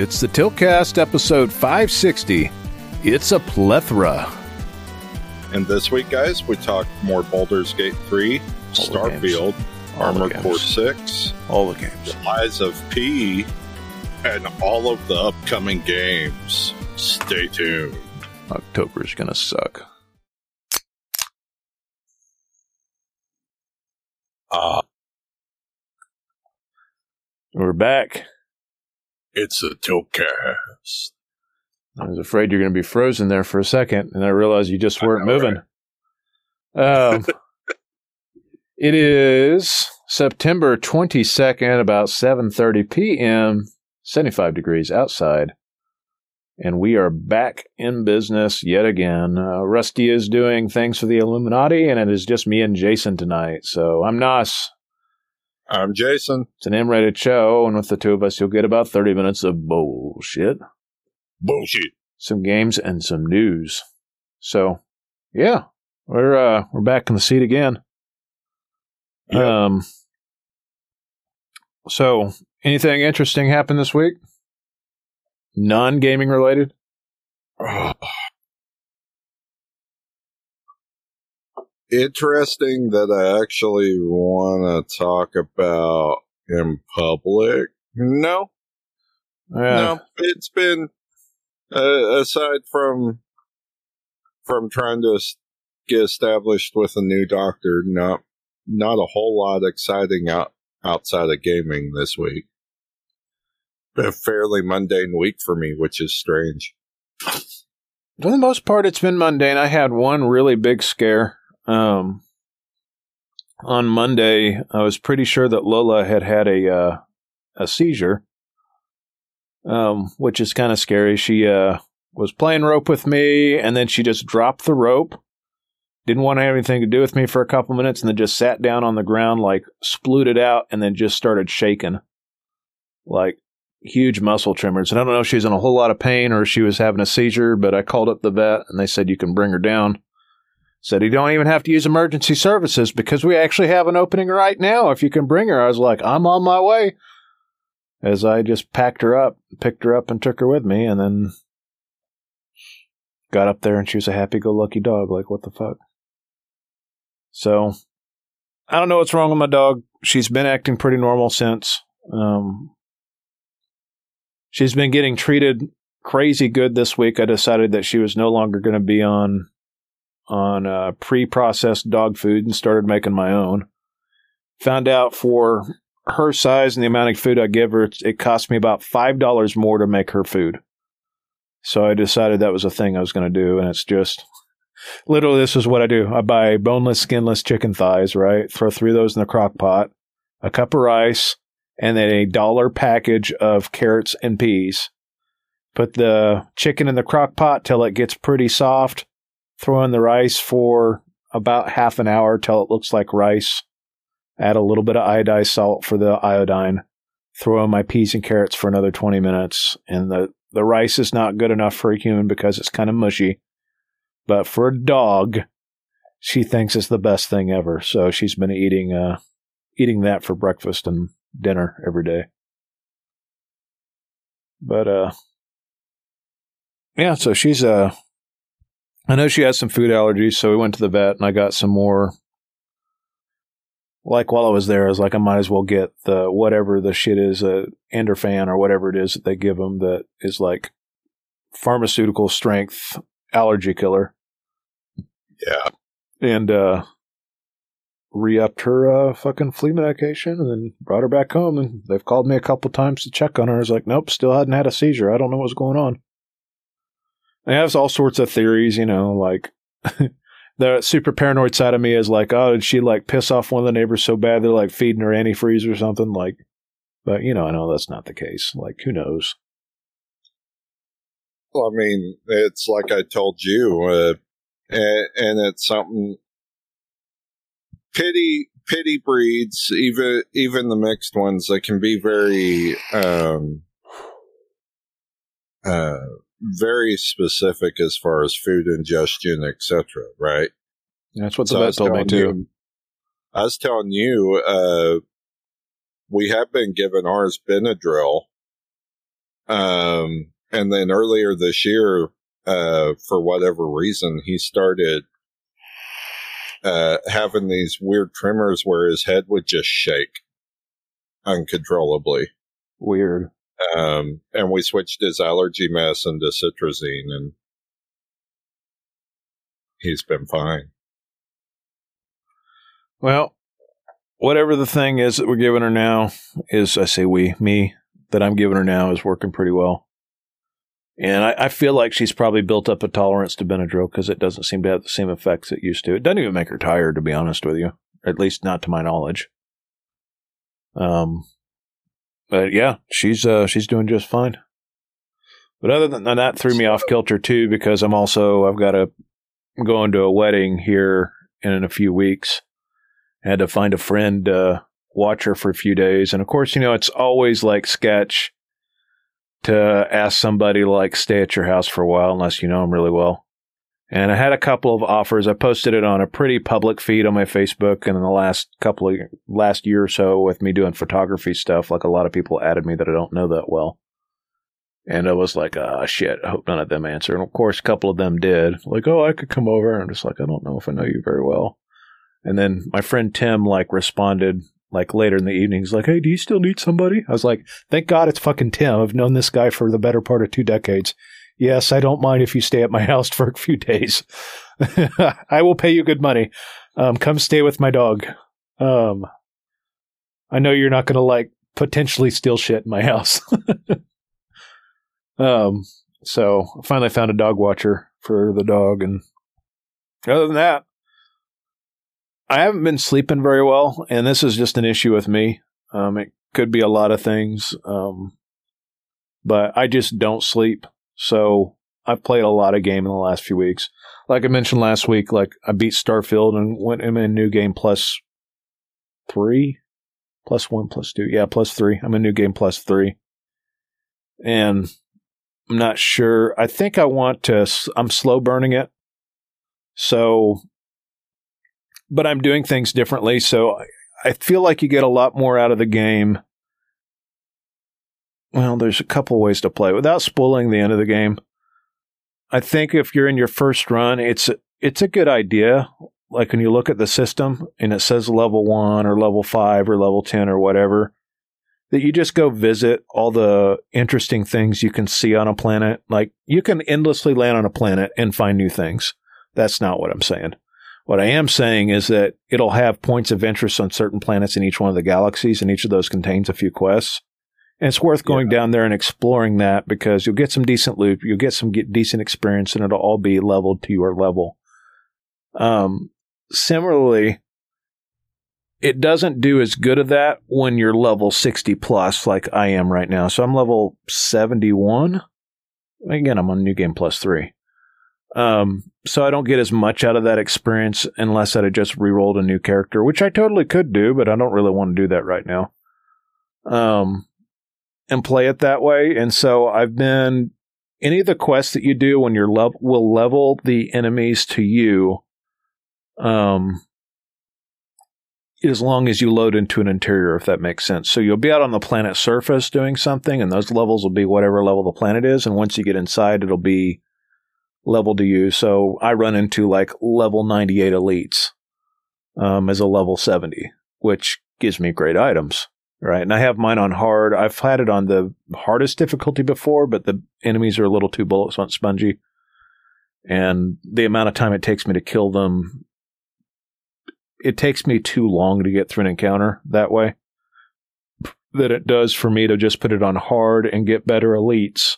It's the Tiltcast episode 560. It's a plethora. And this week, guys, we talk more Baldur's Gate 3, the Starfield, Armor. Core 6, All the games. Lies of P, and all of the upcoming games. Stay tuned. October's gonna suck. Ah, We're back. It's a Tiltcast. I was afraid you're gonna be frozen there for a second, and I realized you just weren't know, moving. Um, it is September 22nd, about 7:30 p.m. 75 degrees outside, and we are back in business yet again. Uh, Rusty is doing things for the Illuminati, and it is just me and Jason tonight. So I'm Nos. I'm Jason. It's an M-rated show, and with the two of us, you'll get about 30 minutes of bullshit, Bullshit. some games, and some news. So, yeah, we're uh, we're back in the seat again. Yep. Um. So, anything interesting happened this week? Non-gaming related. Interesting that I actually want to talk about in public. No, Yeah. no, it's been uh, aside from from trying to get established with a new doctor. Not not a whole lot exciting out outside of gaming this week. Been a fairly mundane week for me, which is strange. For the most part, it's been mundane. I had one really big scare. Um, on Monday, I was pretty sure that Lola had had a uh, a seizure, um, which is kind of scary. She uh, was playing rope with me, and then she just dropped the rope. Didn't want to have anything to do with me for a couple minutes, and then just sat down on the ground, like splooted out, and then just started shaking, like huge muscle tremors. And I don't know if she was in a whole lot of pain or she was having a seizure, but I called up the vet and they said you can bring her down. Said he don't even have to use emergency services because we actually have an opening right now. If you can bring her, I was like, I'm on my way. As I just packed her up, picked her up, and took her with me, and then got up there and she was a happy-go-lucky dog. Like what the fuck? So I don't know what's wrong with my dog. She's been acting pretty normal since. Um, she's been getting treated crazy good this week. I decided that she was no longer going to be on on uh, pre-processed dog food and started making my own. Found out for her size and the amount of food I give her, it cost me about five dollars more to make her food. So I decided that was a thing I was going to do, and it's just literally this is what I do. I buy boneless, skinless chicken thighs, right? Throw three of those in the crock pot, a cup of rice, and then a dollar package of carrots and peas. Put the chicken in the crock pot till it gets pretty soft. Throw in the rice for about half an hour till it looks like rice. Add a little bit of iodized salt for the iodine. Throw in my peas and carrots for another 20 minutes. And the, the rice is not good enough for a human because it's kind of mushy. But for a dog, she thinks it's the best thing ever. So she's been eating, uh, eating that for breakfast and dinner every day. But uh yeah, so she's uh I know she has some food allergies, so we went to the vet and I got some more like while I was there, I was like, I might as well get the whatever the shit is, uh, Enderfan or whatever it is that they give them that is like pharmaceutical strength allergy killer, Yeah, and uh, re-upped her uh, fucking flea medication, and then brought her back home. And they've called me a couple times to check on her. I was like, nope, still hadn't had a seizure. I don't know what's going on. They have all sorts of theories, you know, like the super paranoid side of me is like, oh, did she like piss off one of the neighbors so bad they're like feeding her antifreeze or something? Like, but you know, I know that's not the case. Like, who knows? Well, I mean, it's like I told you, uh, and, and it's something. Pity, pity breeds, even even the mixed ones, they can be very, um, uh, very specific as far as food ingestion, etc. Right? That's what the So vet told me too. you- I was telling you, uh, we have been given ours Benadryl, Um, and then earlier this year, uh, for whatever reason, he started uh, having these weird tremors where his head would just shake uncontrollably. Weird. Um, and we switched his allergy medicine to cetirizine, and he's been fine. Well, whatever the thing is that we're giving her now is, I say we, me, that I'm giving her now is working pretty well. And I, I feel like she's probably built up a tolerance to Benadryl because it doesn't seem to have the same effects it used to. It doesn't even make her tired, to be honest with you, at least not to my knowledge. Um, but yeah, she's uh, she's doing just fine. But other than that, threw me off kilter too because I'm also I've got to go into a wedding here in a few weeks. I had to find a friend uh, watch her for a few days, and of course, you know it's always like sketch to ask somebody to like stay at your house for a while unless you know them really well. And I had a couple of offers. I posted it on a pretty public feed on my Facebook, and in the last couple of last year or so, with me doing photography stuff, like a lot of people added me that I don't know that well. And I was like, ah, oh, shit, I hope none of them answer. And of course, a couple of them did. Like, oh, I could come over. And I'm just like, I don't know if I know you very well. And then my friend Tim, like, responded like later in the evening. He's like, Hey, do you still need somebody? I was like, Thank God it's fucking Tim. I've known this guy for the better part of two decades. Yes, I don't mind if you stay at my house for a few days. I will pay you good money. Um, come stay with my dog. Um, I know you're not going to like potentially steal shit in my house. um, so I finally found a dog watcher for the dog. And other than that, I haven't been sleeping very well, and this is just an issue with me. Um, it could be a lot of things, um, but I just don't sleep. So I've played a lot of game in the last few weeks. Like I mentioned last week, like I beat Starfield and went in new game plus three, plus one, plus two. Yeah, plus three. I'm in new game plus three, and I'm not sure. I think I want to. I'm slow burning it, so but I'm doing things differently. So I feel like you get a lot more out of the game. Well, there's a couple ways to play without spoiling the end of the game. I think if you're in your first run, it's it's a good idea. Like when you look at the system and it says level one or level five or level ten or whatever, that you just go visit all the interesting things you can see on a planet. Like you can endlessly land on a planet and find new things. That's not what I'm saying. What I am saying is that it'll have points of interest on certain planets in each one of the galaxies, and each of those contains a few quests. And it's worth going yeah. down there and exploring that because you'll get some decent loot, you'll get some get decent experience, and it'll all be leveled to your level. Um, similarly, it doesn't do as good of that when you're level 60 plus, like I am right now. So I'm level 71. Again, I'm on New Game Plus 3. Um, so I don't get as much out of that experience unless I'd just re-rolled a new character, which I totally could do, but I don't really want to do that right now. Um, and play it that way. And so I've been any of the quests that you do when you're level will level the enemies to you. Um, as long as you load into an interior, if that makes sense. So you'll be out on the planet surface doing something, and those levels will be whatever level the planet is. And once you get inside, it'll be level to you. So I run into like level 98 elites um, as a level 70, which gives me great items. Right. And I have mine on hard. I've had it on the hardest difficulty before, but the enemies are a little too bullet spongy. And the amount of time it takes me to kill them, it takes me too long to get through an encounter that way. That it does for me to just put it on hard and get better elites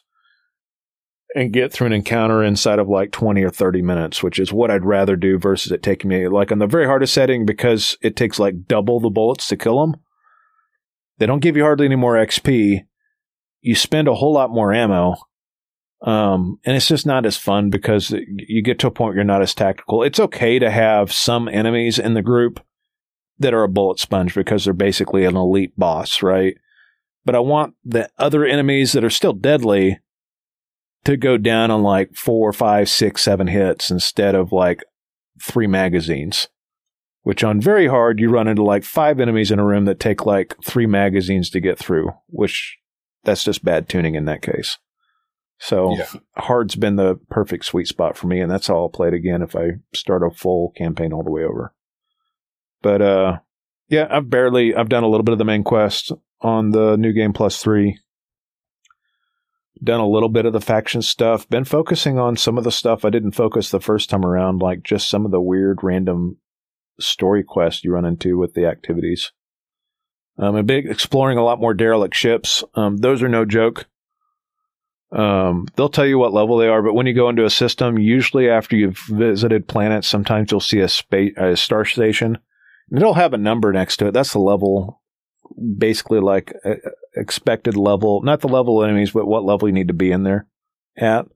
and get through an encounter inside of like 20 or 30 minutes, which is what I'd rather do versus it taking me like on the very hardest setting because it takes like double the bullets to kill them. They don't give you hardly any more XP. You spend a whole lot more ammo. Um, and it's just not as fun because you get to a point where you're not as tactical. It's okay to have some enemies in the group that are a bullet sponge because they're basically an elite boss, right? But I want the other enemies that are still deadly to go down on like four, five, six, seven hits instead of like three magazines. Which on very hard, you run into like five enemies in a room that take like three magazines to get through, which that's just bad tuning in that case. So Yeah. hard's been the perfect sweet spot for me, and that's all I'll play it again if I start a full campaign all the way over. But uh, yeah, I've barely I've done a little bit of the main quest on the new game plus three. Done a little bit of the faction stuff. Been focusing on some of the stuff I didn't focus the first time around, like just some of the weird random story quests you run into with the activities. Um, a big exploring a lot more derelict ships. Um, those are no joke. Um, they'll tell you what level they are, but when you go into a system, usually after you've visited planets, sometimes you'll see a space, a star station, and it'll have a number next to it. That's the level, basically like uh, expected level, not the level of enemies, but what level you need to be in there at.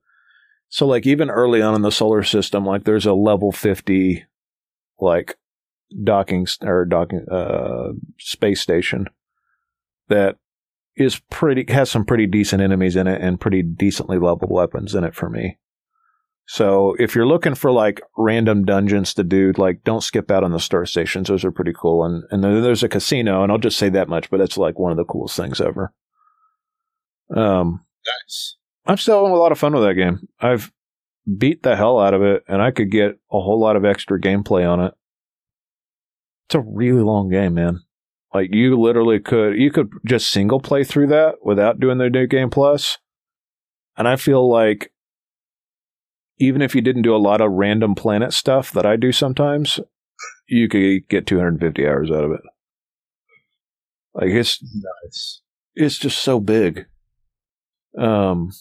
So, like even early on in the solar system, like there's a level fifty, like docking or docking uh, space station that is pretty has some pretty decent enemies in it and pretty decently leveled weapons in it for me. So if you're looking for like random dungeons to do, like don't skip out on the star stations. Those are pretty cool. And and then there's a casino, and I'll just say that much, but it's like one of the coolest things ever. Um, Nice. I'm still having a lot of fun with that game. I've beat the hell out of it, and I could get a whole lot of extra gameplay on it. It's a really long game, man. Like you literally could you could just single play through that without doing the new game plus. And I feel like even if you didn't do a lot of random planet stuff that I do sometimes, you could get 250 hours out of it. Like it's Nice. it's just so big. Um,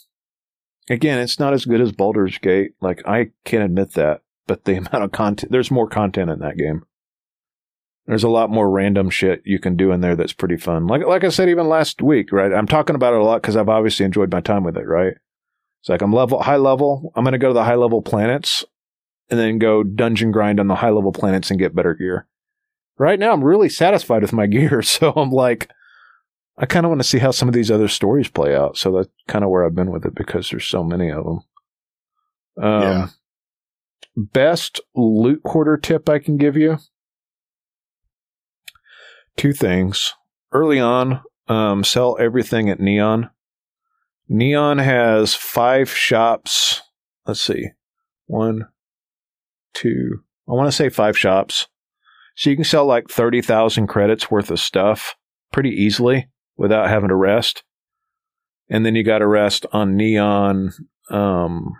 again, it's not as good as Baldur's Gate. Like I can't admit that, but the amount of content, there's more content in that game. There's a lot more random shit you can do in there that's pretty fun. Like like I said, even last week, right? I'm talking about it a lot because I've obviously enjoyed my time with it, right? It's like I'm level high level. I'm gonna go to the high level planets, and then go dungeon grind on the high level planets and get better gear. Right now, I'm really satisfied with my gear, so I'm like, I kind of want to see how some of these other stories play out. So that's kind of where I've been with it because there's so many of them. Um, Yeah. Best loot quarter tip I can give you. Two things. Early on, um, sell everything at Neon. Neon has five shops. Let's see. One, two, I want to say five shops. So you can sell like 30,000 credits worth of stuff pretty easily without having to rest. And then you got to rest on Neon um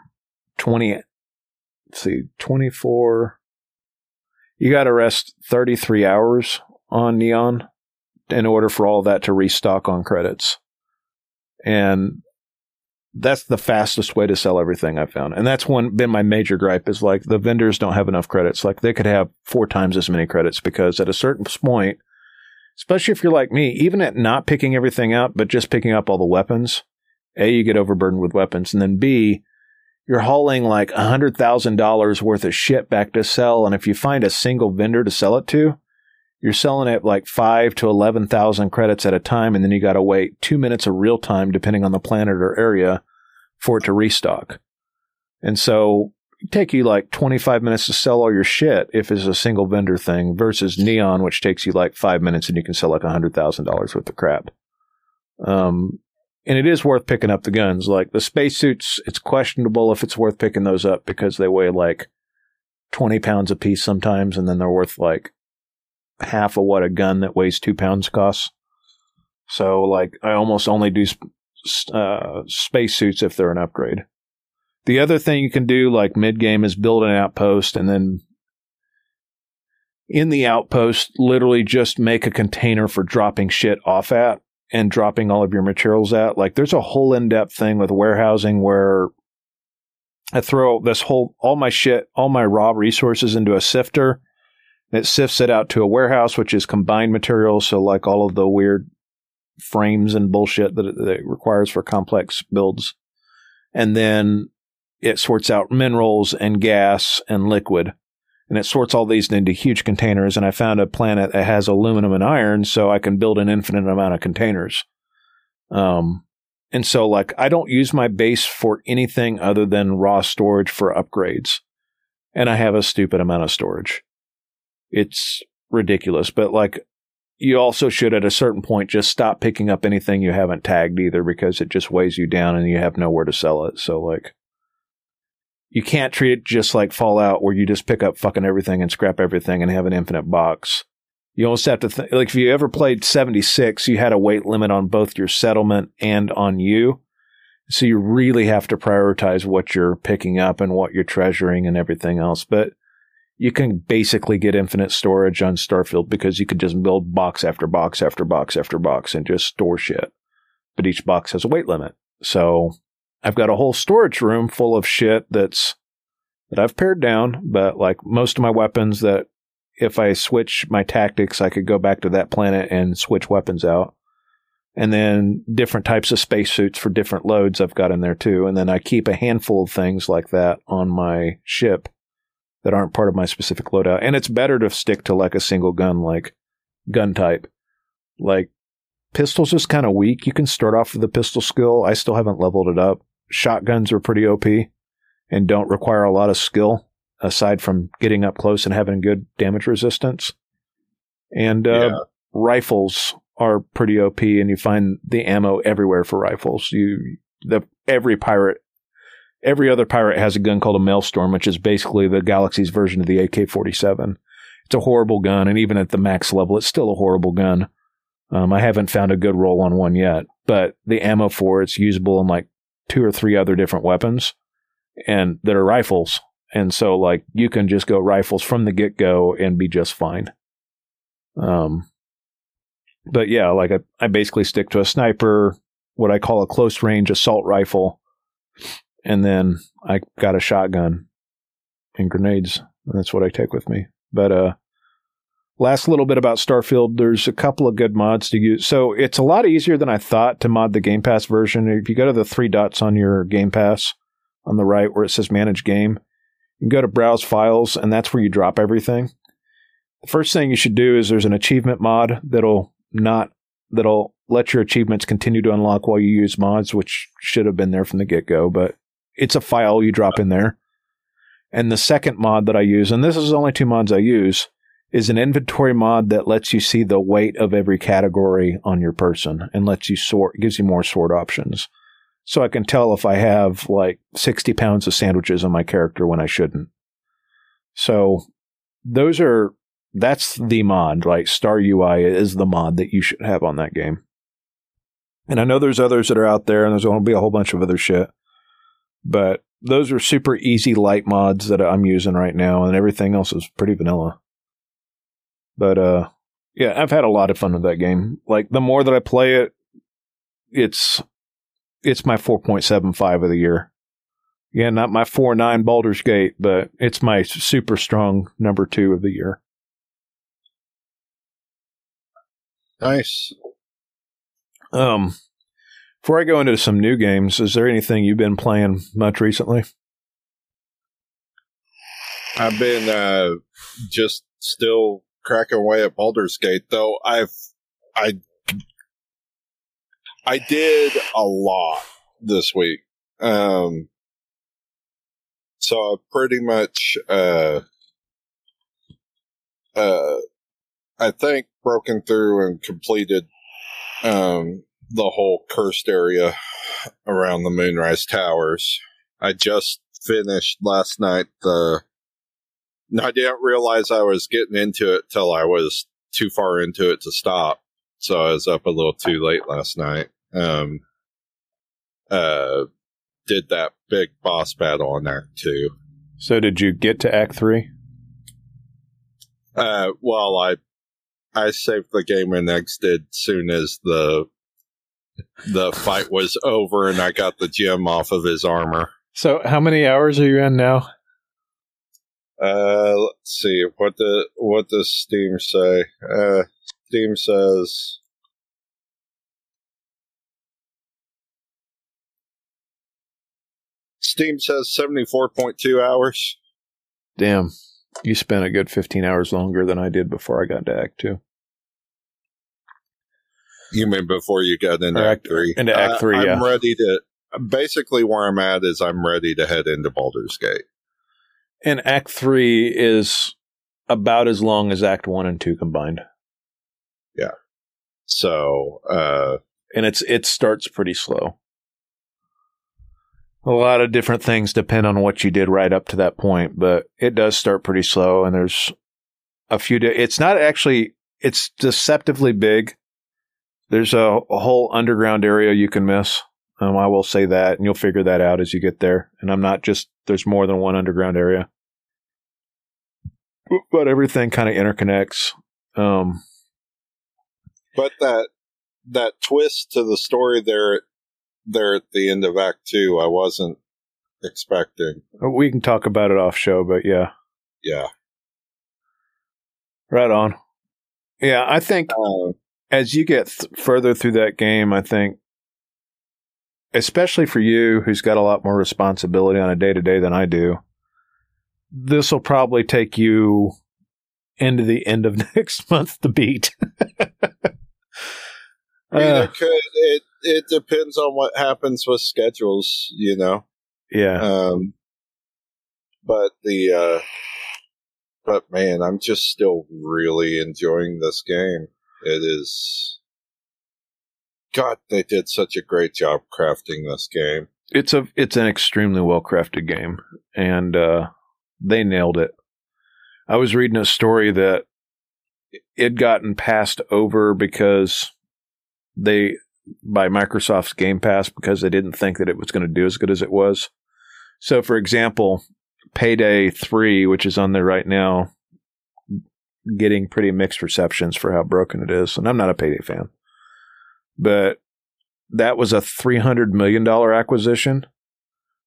20 let's see 24 you got to rest 33 hours on Neon in order for all that to restock on credits. And that's the fastest way to sell everything I found. And that's one been my major gripe is like the vendors don't have enough credits. Like they could have four times as many credits because at a certain point, especially if you're like me, even at not picking everything up, but just picking up all the weapons, A, you get overburdened with weapons. And then B, you're hauling like a hundred thousand dollars worth of shit back to sell. And if you find a single vendor to sell it to, you're selling it like five to 11,000 credits at a time. And then you got to wait two minutes of real time, depending on the planet or area for it to restock. And so it take you like 25 minutes to sell all your shit if it's a single vendor thing versus Neon, which takes you like five minutes and you can sell like $100,000 worth of crap. Um, and it is worth picking up the guns. Like the spacesuits, it's questionable if it's worth picking those up because they weigh like 20 pounds a piece sometimes, and then they're worth like half of what a gun that weighs two pounds costs. So, like, I almost only do uh, spacesuits if they're an upgrade. The other thing you can do, like mid game, is build an outpost and then in the outpost, literally just make a container for dropping shit off at and dropping all of your materials at. Like there's a whole in-depth thing with warehousing where I throw this whole all my shit, all my raw resources into a sifter. It sifts it out to a warehouse, which is combined materials. So like all of the weird frames and bullshit that it, that it requires for complex builds. And then it sorts out minerals and gas and liquid and it sorts all these into huge containers. And I found a planet that has aluminum and iron, so I can build an infinite amount of containers. Um, and so like I don't use my base for anything other than raw storage for upgrades, and I have a stupid amount of storage. It's ridiculous, but like you also should at a certain point just stop picking up anything you haven't tagged either because it just weighs you down and you have nowhere to sell it. So like you can't treat it just like Fallout where you just pick up fucking everything and scrap everything and have an infinite box. You almost have to think like if you ever played 76, you had a weight limit on both your settlement and on you. So you really have to prioritize what you're picking up and what you're treasuring and everything else. But you can basically get infinite storage on Starfield because you could just build box after box after box after box and just store shit. But each box has a weight limit. So I've got a whole storage room full of shit that's that I've pared down, but like most of my weapons that if I switch my tactics, I could go back to that planet and switch weapons out. And then different types of spacesuits for different loads I've got in there too. And then I keep a handful of things like that on my ship that aren't part of my specific loadout. And it's better to stick to like a single gun, like gun type. Like pistols is kind of weak. You can start off with the pistol skill. I still haven't leveled it up. Shotguns are pretty OP and don't require a lot of skill aside from getting up close and having good damage resistance. And uh, Yeah. rifles are pretty OP, and you find the ammo everywhere for rifles. You the every pirate, every other pirate has a gun called a Maelstrom, which is basically the Galaxy's version of the AK forty seven. It's a horrible gun, and even at the max level, it's still a horrible gun. Um, I haven't found a good roll on one yet, but the ammo for it's usable in like two or three other different weapons, and that are rifles. And so, like, you can just go rifles from the get go and be just fine. Um, but yeah, like I, I basically stick to a sniper, what I call a close range assault rifle, and then I got a shotgun and grenades. And that's what I take with me. But uh, last little bit about Starfield. There's a couple of good mods to use. So it's a lot easier than I thought to mod the Game Pass version. If you go to the three dots on your Game Pass on the right where it says Manage Game, you go to Browse Files, and that's where you drop everything. The first thing you should do is there's an achievement mod that'll not that'll let your achievements continue to unlock while you use mods, which should have been there from the get go, but it's a file you drop in there. And the second mod that I use, and this is only two mods I use, is an inventory mod that lets you see the weight of every category on your person and lets you sort, gives you more sort options. So I can tell if I have like 60 pounds of sandwiches on my character when I shouldn't. So those are, that's the mod, like Star UI is the mod that you should have on that game. And I know there's others that are out there and there's going to be a whole bunch of other shit, but those are super easy light mods that I'm using right now and everything else is pretty vanilla. But, uh, yeah, I've had a lot of fun with that game. Like the more that I play it, it's it's my 4.75 of the year. Yeah, not my 4.9 Baldur's Gate, but it's my super strong number two of the year. Nice. Um, before I go into some new games, is there anything you've been playing much recently? I've been uh, just still cracking away at Baldur's Gate, though. I've I I did a lot this week. Um, so I've pretty much uh, uh, I think broken through and completed um the whole cursed area around the Moonrise Towers. I just finished last night the I didn't realize I was getting into it till I was too far into it to stop. So I was up a little too late last night. Um, uh, did that big boss battle on Act Two. So, did you get to Act Three? Uh, well, I I saved the game and exited as soon as the the fight was over, and I got the gem off of his armor. So, how many hours are you in now? Uh, let's see what the what does Steam say? Uh, Steam says Steam says seventy four point two hours. Damn, you spent a good 15 hours longer than I did before I got to Act Two. You mean before you got into Or Act Act- Three? into Act Uh, Three, I'm ready to. Basically, where I'm at is I'm ready to head into Baldur's Gate. And Act Three is about as long as Act One and Two combined. Yeah. So, uh, and it's it starts pretty slow. A lot of different things depend on what you did right up to that point, but it does start pretty slow, and there's a few. Di- it's not actually. It's deceptively big. There's a, a whole underground area you can miss. Um, I will say that, and you'll figure that out as you get there. And I'm not just there's more than one underground area, but everything kind of interconnects. Um, but that that twist to the story there there at the end of Act Two, I wasn't expecting. we can talk about it off show, but yeah, Yeah. right on. Yeah, I think Uh, as you get th- further through that game, I think, especially for you who's got a lot more responsibility on a day to day than I do, this will probably take you into the end of next month to beat. I mean, Uh, it could. It it depends on what happens with schedules, you know. yeah, Um, but the uh, but man, I'm just still really enjoying this game. It is. God, they did such a great job crafting this game. it's a it's an extremely well crafted game, and uh, they nailed it. I was reading a story that it gotten passed over because they by Microsoft's Game Pass because they didn't think that it was going to do as good as it was. So, for example, Payday Three, which is on there right now, getting pretty mixed receptions for how broken it is, and I'm not a Payday fan, but that was a three hundred million dollar acquisition,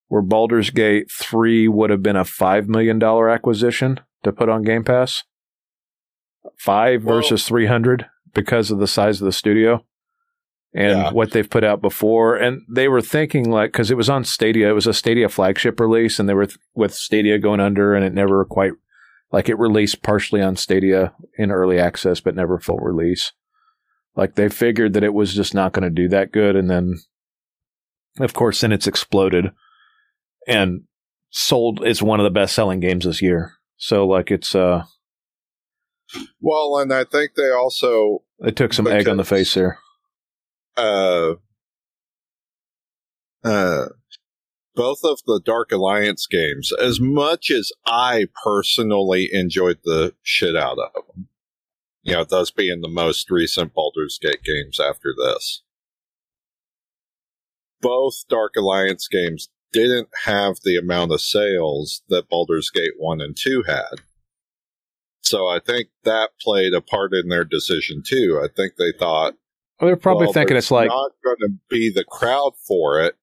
where Baldur's Gate Three would have been a five million dollar acquisition to put on Game Pass. Five versus three hundred because of the size of the studio and Yeah. what they've put out before. And they were thinking like because it was on Stadia, it was a Stadia flagship release, and they were th- with Stadia going under, and it never quite like it released partially on Stadia in early access, but never full release. Like they figured that it was just not going to do that good, and then, of course, then it's exploded and sold. It's one of the best selling games this year. So like it's uh, Well, and I think they also it took some egg on the face there. uh uh both of the Dark Alliance games, as much as I personally enjoyed the shit out of them, you know, those being the most recent Baldur's Gate games after this, both Dark Alliance games didn't have the amount of sales that Baldur's Gate 1 and 2 had. So I think that played a part in their decision too. I think they thought, Well, they're probably well, thinking it's like not going to be the crowd for it.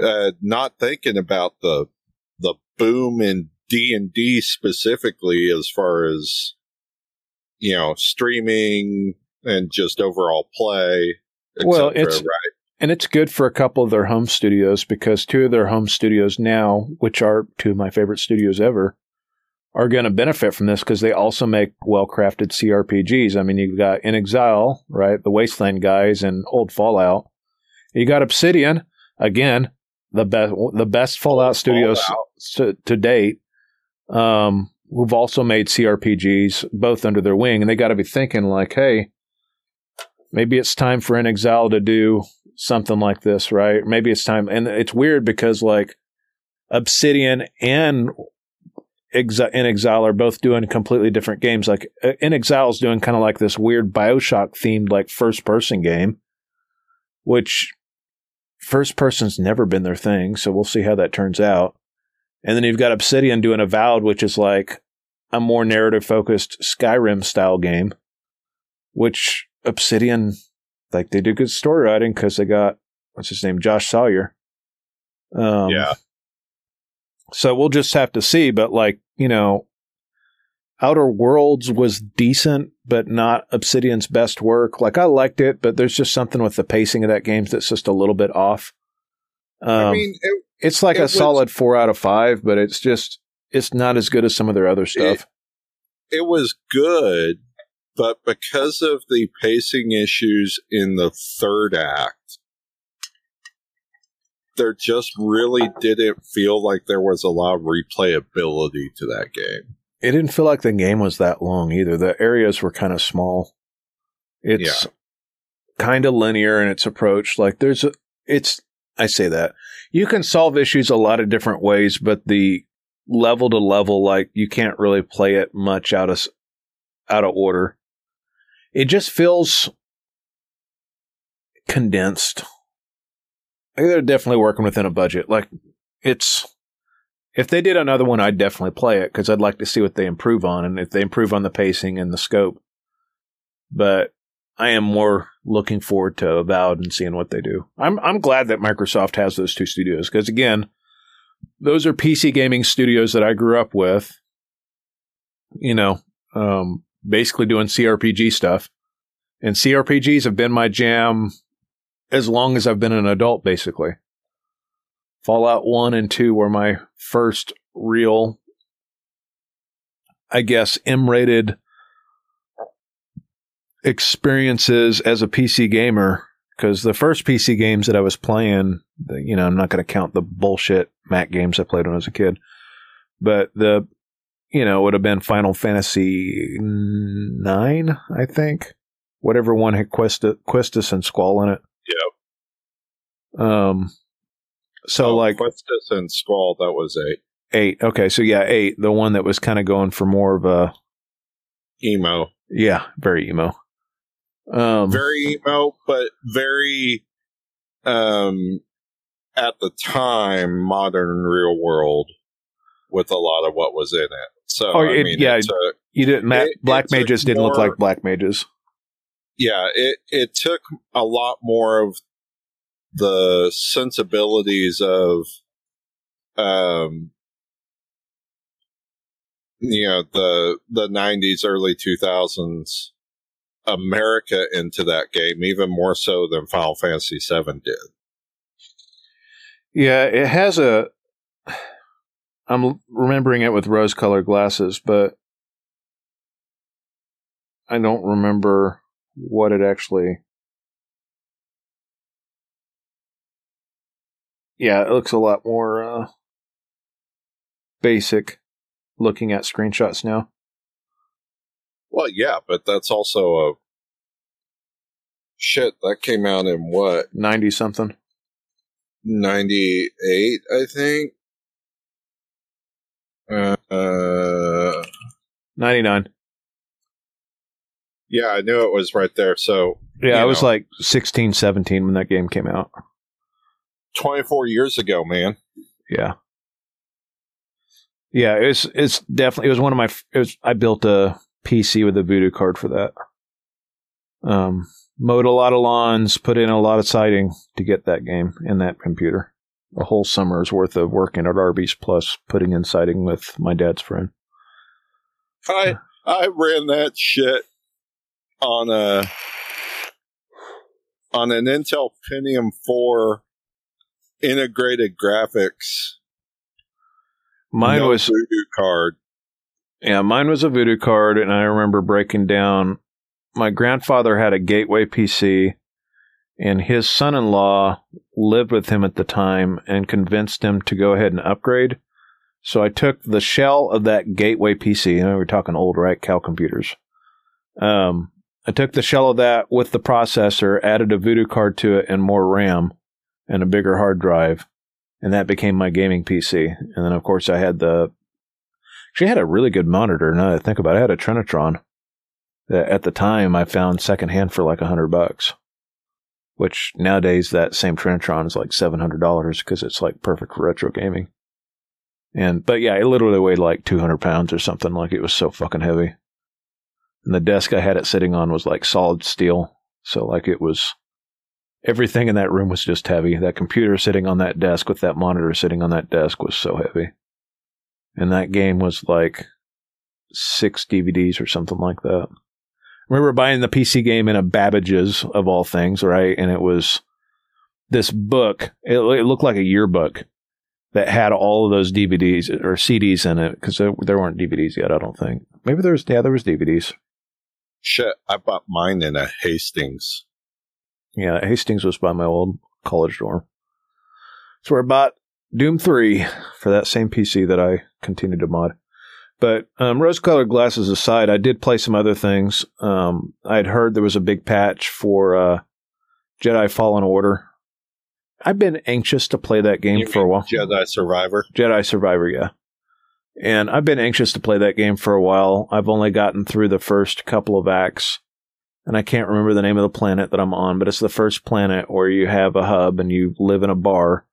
Uh, not thinking about the the boom in D and D specifically, as far as you know, streaming and just overall play. Well, cetera, it's- right. And it's good for a couple of their home studios because two of their home studios now, which are two of my favorite studios ever, are going to benefit from this because they also make well crafted CRPGs. I mean, you've got inXile, right? The Wasteland guys and old Fallout. You got Obsidian, again, the best, the best Fallout studios Fallout. to, to date, um, who've also made CRPGs both under their wing. And they got to be thinking like, hey, maybe it's time for inXile to do something like this, right? Maybe it's time. And it's weird because like Obsidian and inXile are both doing completely different games. Like uh, inXile is doing kind of like this weird Bioshock themed like first person game, which first person's never been their thing. So we'll see how that turns out. And then you've got Obsidian doing Avowed, which is like a more narrative focused Skyrim style game, which Obsidian like they do good story writing because they got what's his name, Josh Sawyer. Um, yeah, So we'll just have to see. But like you know, Outer Worlds was decent, but not Obsidian's best work. Like I liked it, but there's just something with the pacing of that game that's just a little bit off. Um, I mean, it, it's like it a was- solid four out of five, but it's just it's not as good as some of their other stuff. it was good, but because of the pacing issues in the third act, there just really didn't feel like there was a lot of replayability to that game. It didn't feel like the game was that long either. The areas were kind of small. It's kind of linear in its approach. Like there's a, it's, I say that you can solve issues a lot of different ways, but the level to level, like you can't really play it much out of, out of order. It just feels condensed. I think they're definitely working within a budget. Like it's, if they did another one, I'd definitely play it because I'd like to see what they improve on and if they improve on the pacing and the scope. But I am more looking forward to Avowed and seeing what they do. I'm I'm glad that Microsoft has those two studios because again, those are PC gaming studios that I grew up with. You know, um, basically doing CRPG stuff, and CRPGs have been my jam as long as I've been an adult, basically. Fallout 1 and 2 were my first real, I guess, M rated experiences as a PC gamer. Because the first PC games that I was playing, you know, I'm not going to count the bullshit Mac games I played when I was a kid, but the, you know, it would have been Final Fantasy 9, I think. Whatever one had Quest- Quistis and Squall in it. Yeah. Um, so Oh, like Quistis and Squall, that was eight. eight. Okay, so yeah, eight. The one that was kind of going for more of a Emo. yeah, very emo. Um, Very emo, but very, um, at the time, modern real world with a lot of what was in it. So, Oh, I it- mean, yeah. a, you didn't. Ma- it- black it's a mages didn't look like black mages. yeah, it, it took a lot more of the sensibilities of, um, you know, the, the nineties, early two thousands America into that game, even more so than Final Fantasy 7 did. Yeah, it has a. I'm remembering it with rose-colored glasses, but I don't remember what it actually. Yeah, it looks a lot more uh, basic. Looking at screenshots now. Well, yeah, but that's also a shit that came out in what 90 something. 98 i think uh, uh 99. yeah i knew it was right there so Yeah, I was know. like 16, 17 when that game came out. 24 years ago man Yeah. Yeah, it's it's definitely it was one of my it was I built a PC with a voodoo card for that. Um mowed a lot of lawns, put in a lot of siding to get that game in that computer. A whole summer's worth of working at Arby's plus putting in siding with my dad's friend. i i ran that shit on a on an intel pentium 4 integrated graphics Mine no was voodoo card Yeah, mine was a voodoo card, and I remember breaking down. My grandfather had a gateway PC, and his son in law lived with him at the time and convinced him to go ahead and upgrade. So I took the shell of that gateway PC, You know, we're talking old, right? Cal computers. Um, I took the shell of that with the processor, added a voodoo card to it, and more RAM, and a bigger hard drive, and that became my gaming PC. And then, of course, I had the she had a really good monitor. Now that I think about it, I had a Trinitron that at the time I found secondhand for like a hundred bucks. Which nowadays that same Trinitron is like seven hundred dollars because it's like perfect for retro gaming. And but yeah, it literally weighed like two hundred pounds or something. Like it was so fucking heavy. And the desk I had it sitting on was like solid steel, so like it was everything in that room was just heavy. That computer sitting on that desk with that monitor sitting on that desk was so heavy and that game was like six DVDs or something like that. I remember buying the PC game in a Babbage's of all things, right? And it was this book. It, it looked like a yearbook that had all of those DVDs or CDs in it because there, there weren't DVDs yet. I don't think. Maybe there was. Yeah, there was DVDs. shit i bought mine in a hastings Yeah, Hastings was by my old college dorm. So I bought Doom 3 for that same PC that I continued to mod. But um, rose-colored glasses aside, I did play some other things. Um, I had heard there was a big patch for uh, Jedi Fallen Order. I've been anxious to play that game You for a while. Jedi Survivor. Jedi Survivor, yeah. And I've been anxious to play that game for a while. I've only gotten through the first couple of acts, and I can't remember the name of the planet that I'm on, but it's the first planet where you have a hub and you live in a bar.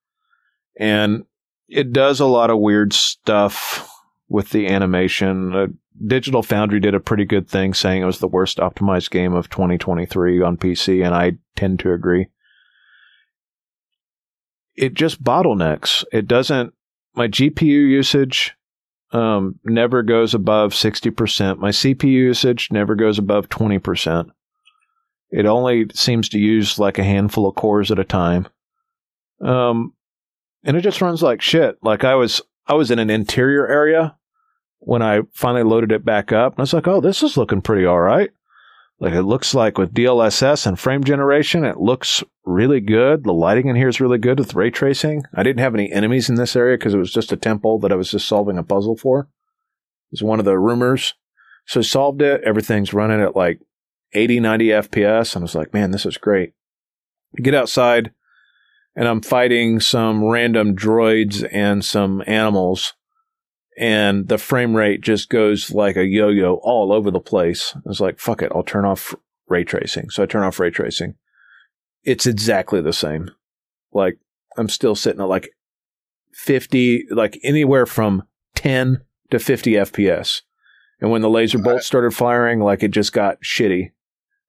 And it does a lot of weird stuff with the animation. Uh, Digital Foundry did a pretty good thing saying it was the worst optimized game of 2023 on PC, and I tend to agree. It just bottlenecks. It doesn't. My GPU usage um, never goes above 60%. My CPU usage never goes above 20%. It only seems to use like a handful of cores at a time. Um, and it just runs like shit. Like I was, I was in an interior area when I finally loaded it back up. And I was like, oh, this is looking pretty all right. Like it looks like with DLSS and frame generation, it looks really good. The lighting in here is really good with ray tracing. I didn't have any enemies in this area because it was just a temple that I was just solving a puzzle for. It was one of the rumors. So I solved it. Everything's running at like 80, 90 FPS. And I was like, man, this is great. Get outside and I'm fighting some random droids and some animals. And the frame rate just goes like a yo yo all over the place. I was like, fuck it, I'll turn off ray tracing. So I turn off ray tracing. It's exactly the same. Like, I'm still sitting at like 50, like anywhere from 10 to 50 FPS. And when the laser bolts started firing, like it just got shitty.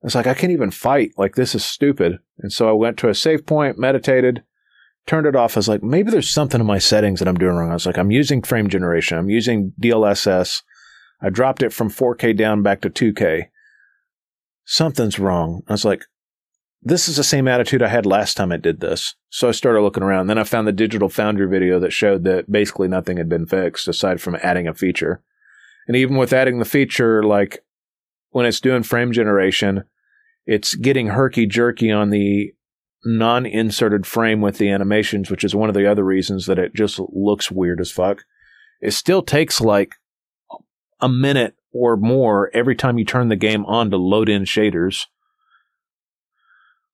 I was like, I can't even fight. Like, this is stupid. And so I went to a save point, meditated, turned it off. I was like, maybe there's something in my settings that I'm doing wrong. I was like, I'm using frame generation. I'm using DLSS. I dropped it from 4K down back to 2K. Something's wrong. I was like, this is the same attitude I had last time I did this. So I started looking around. Then I found the Digital Foundry video that showed that basically nothing had been fixed aside from adding a feature. And even with adding the feature, like when it's doing frame generation, it's getting herky jerky on the non inserted frame with the animations, which is one of the other reasons that it just looks weird as fuck. It still takes like a minute or more every time you turn the game on to load in shaders.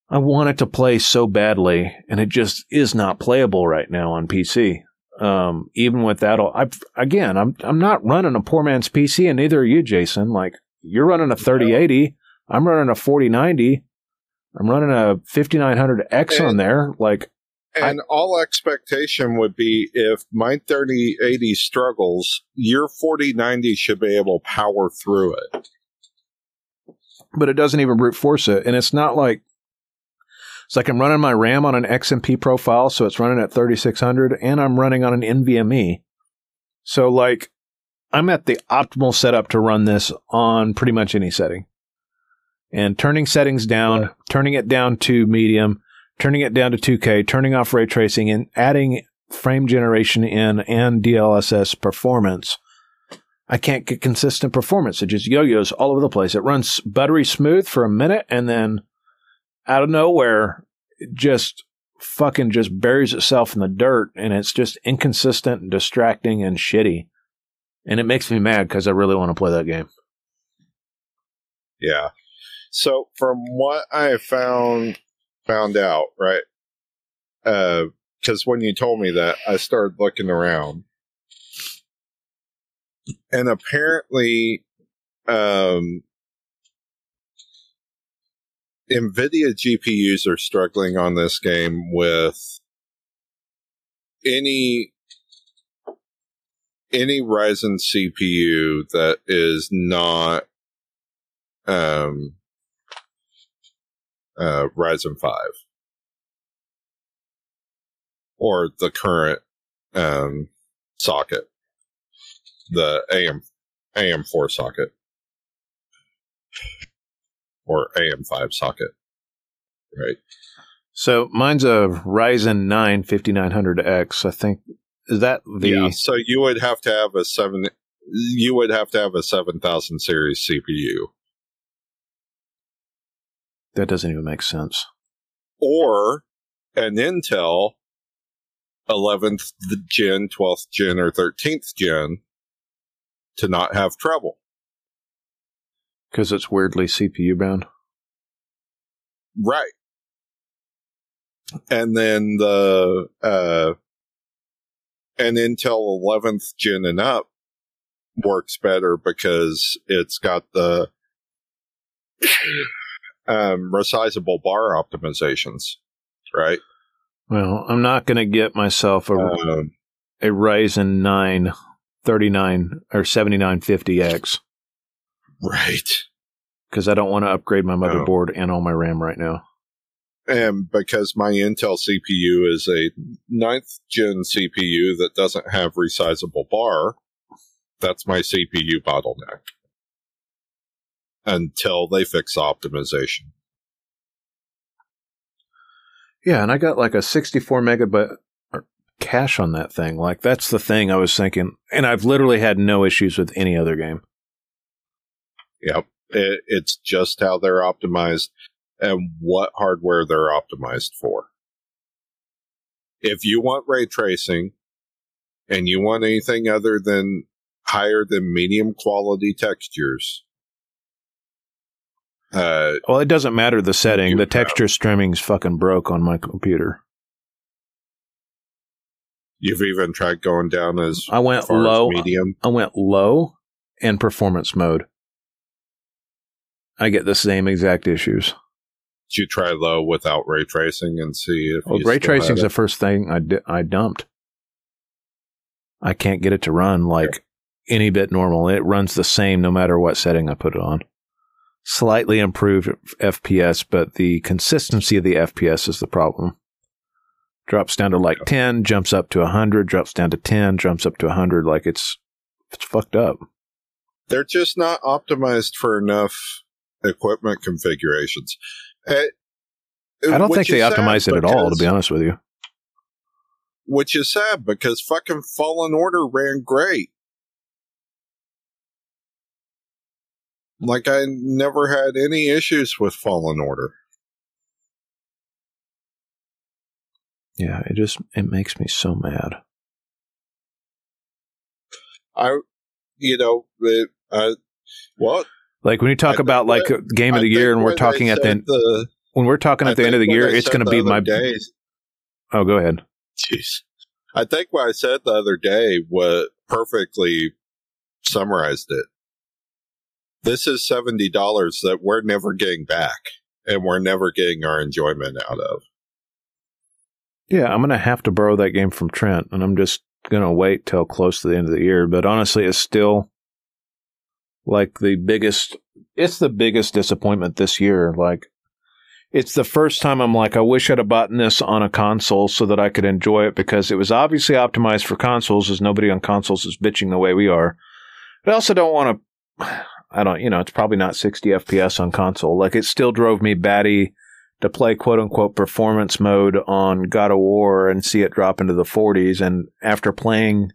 I want it to play so badly, and it just is not playable right now on PC. Um, even with that, I again, I'm I'm not running a poor man's PC, and neither are you, Jason. Like you're running a 3080, I'm running a 4090. I'm running a 5900X on there. Like, And all expectation would be if my 3080 struggles, your 4090 should be able to power through it. but it doesn't even brute force it. And it's not like, it's like I'm running my RAM on an XMP profile, so it's running at 3600, and I'm running on an NVMe. So, like, I'm at the optimal setup to run this on pretty much any setting. And turning settings down, Right. turning it down to medium, turning it down to 2K, turning off ray tracing, and adding frame generation in and DLSS performance. I can't get consistent performance. It just yo-yos all over the place. It runs buttery smooth for a minute and then out of nowhere, it just fucking just buries itself in the dirt and it's just inconsistent and distracting and shitty. And it makes me mad because I really want to play that game. Yeah. So from what I found found out, right? Uh because when you told me that, I started looking around. And apparently um Nvidia GPUs are struggling on this game with any any Ryzen CPU that is not um uh Ryzen 5 or the current um socket. The AM AM4 socket. Or AM5 socket. Right. So mine's a Ryzen 9 5900X. I think. Is that the yeah so you would have to have a 7 you would have to have a 7000 series CPU that doesn't even make sense. or an Intel 11th gen, 12th gen, or 13th gen to not have trouble. Because it's weirdly CPU bound. Right. And then the uh and Intel 11th gen and up works better because it's got the um resizable bar optimizations, right? Well, I'm not going to get myself a, Um, a Ryzen 9 39 or 7950X right. because I don't want to upgrade my motherboard and all my RAM right now. And because my Intel CPU is a ninth gen CPU that doesn't have resizable bar, that's my CPU bottleneck. Until they fix optimization. Yeah, and I got like a 64 megabyte cache on that thing. Like that's the thing I was thinking, and I've literally had no issues with any other game. Yep. It, it's just how they're optimized and what hardware they're optimized for. If you want ray tracing and you want anything other than higher than medium quality textures, uh, Well, it doesn't matter the setting. The have- texture streaming's fucking broke on my computer. you've even tried going down as I went low. as medium. I went low in performance mode. I get the same exact issues. Did you try low without ray tracing and see if Well, ray tracing's the first thing I, di- I dumped. I can't get it to run like any bit normal. It runs the same no matter what setting I put it on. Slightly improved FPS, but the consistency of the FPS is the problem. Drops down to like 10, jumps up to 100, drops down to 10, jumps up to 100. Like it's, it's fucked up. they're just not optimized for enough equipment configurations. Uh, I don't think they optimize it at all, to be honest with you. Which is sad because fucking Fallen Order ran great. Like I never had any issues with Fallen Order. Yeah, it just, it makes me so mad. I, you know, it, I, what Like when you talk I about like what- game of I the year and we're talking at the, the when we're talking I at the end of the year, it's going to be my. day, Oh, go ahead. Jeez. I think what I said the other day was perfectly summarized it. This is seventy dollars that we're never getting back, and we're never getting our enjoyment out of. Yeah, I'm going to have to borrow that game from Trent, and I'm just going to wait till close to the end of the year. But honestly, it's still like the biggest. It's the biggest disappointment this year. Like, it's the first time I'm like, I wish I'd have bought this on a console so that I could enjoy it because it was obviously optimized for consoles, as nobody on consoles is bitching the way we are. But I also don't want to. I don't, you know, it's probably not 60 FPS on console. Like, it still drove me batty to play quote unquote performance mode on God of War and see it drop into the 40s. And after playing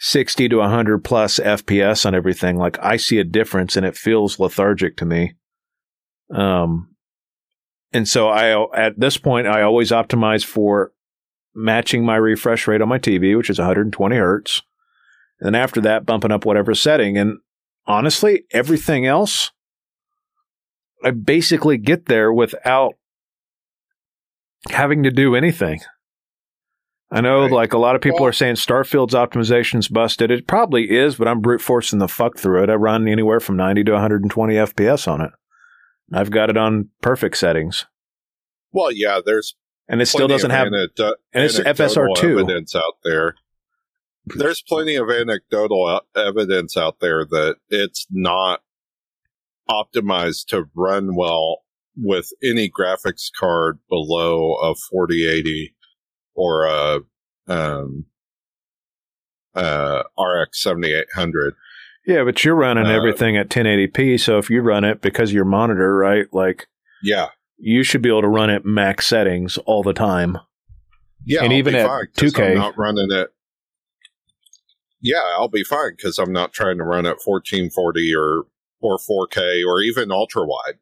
60 to 100 plus FPS on everything, like I see a difference and it feels lethargic to me. Um, and so I, at this point, I always optimize for matching my refresh rate on my TV, which is 120 hertz. And then after that, bumping up whatever setting. And honestly, everything else, I basically get there without having to do anything. I know, Right. like a lot of people are saying Starfield's optimization's busted. It probably is, but I'm brute forcing the fuck through it. I run anywhere from 90 to 120 FPS on it. I've got it on perfect settings, Well, yeah, there's and it still doesn't have. anecdo- and it's anecdotal FSR2. evidence out there. There's plenty of anecdotal evidence out there that it's not optimized to run well with any graphics card below a 4080 or a um, uh, RX 7800. Yeah, but you're running Uh, everything at 1080p. So if you run it because your monitor, right, like Yeah, you should be able to run it max settings all the time. yeah, And I'll even at fine 'cause 2K. I'm not running it. Yeah, I'll be fine because I'm not trying to run at 1440 or or 4K or even ultra wide.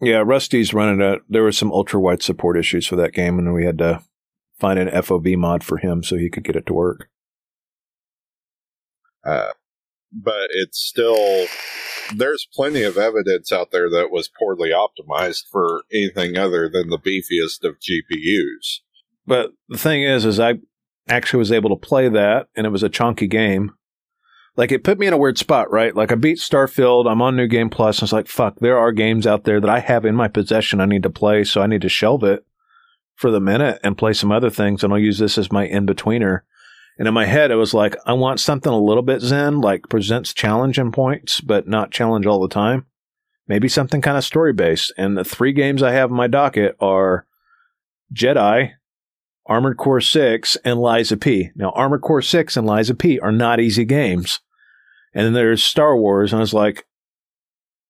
Yeah, Rusty's running a. There were some ultra wide support issues for that game, and we had to find an FOV mod for him so he could get it to work. Uh, but it's still there's plenty of evidence out there that was poorly optimized for anything other than the beefiest of GPUs. But the thing is, is I actually was able to play that, and it was a chunky game. Like it put me in a weird spot, right? Like I beat Starfield, I'm on New Game Plus, and it's like, fuck, there are games out there that I have in my possession I need to play, so I need to shelve it for the minute and play some other things, and I'll use this as my in betweener. And in my head, it was like, I want something a little bit zen, like presents challenge and points, but not challenge all the time. Maybe something kind of story based. And the three games I have in my docket are Jedi, Armored Core 6, and Lies of P. Now, Armored Core 6 and Lies of P are not easy games. And then there's Star Wars, and I was like,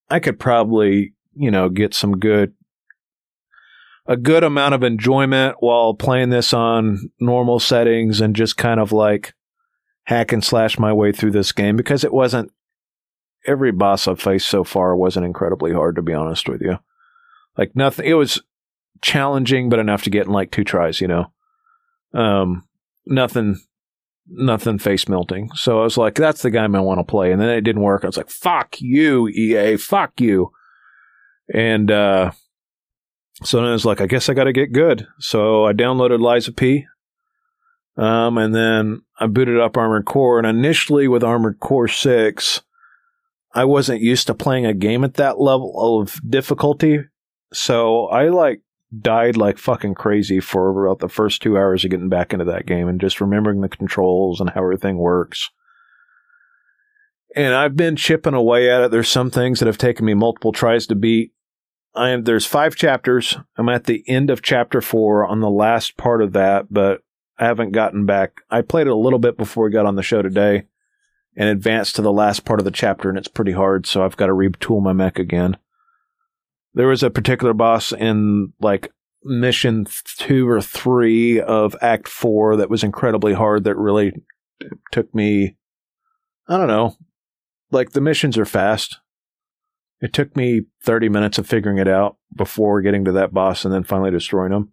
I could probably, you know, get some good a good amount of enjoyment while playing this on normal settings and just kind of like hack and slash my way through this game because it wasn't every boss I've faced so far wasn't incredibly hard to be honest with you. Like nothing it was challenging but enough to get in like two tries, you know. Um nothing nothing face melting. So I was like, that's the game I want to play. And then it didn't work. I was like, fuck you, EA, fuck you. And uh so then I was like, I guess I got to get good. So I downloaded Lies of P. Um, and then I booted up Armored Core. And initially with Armored Core 6, I wasn't used to playing a game at that level of difficulty. So I like died like fucking crazy for about the first two hours of getting back into that game and just remembering the controls and how everything works. And I've been chipping away at it. There's some things that have taken me multiple tries to beat. I am there's five chapters. I'm at the end of chapter four on the last part of that, but I haven't gotten back. I played it a little bit before we got on the show today and advanced to the last part of the chapter, and it's pretty hard, so I've got to retool my mech again. There was a particular boss in like mission two or three of Act Four that was incredibly hard. That really took me. I don't know. Like the missions are fast. It took me 30 minutes of figuring it out before getting to that boss and then finally destroying him.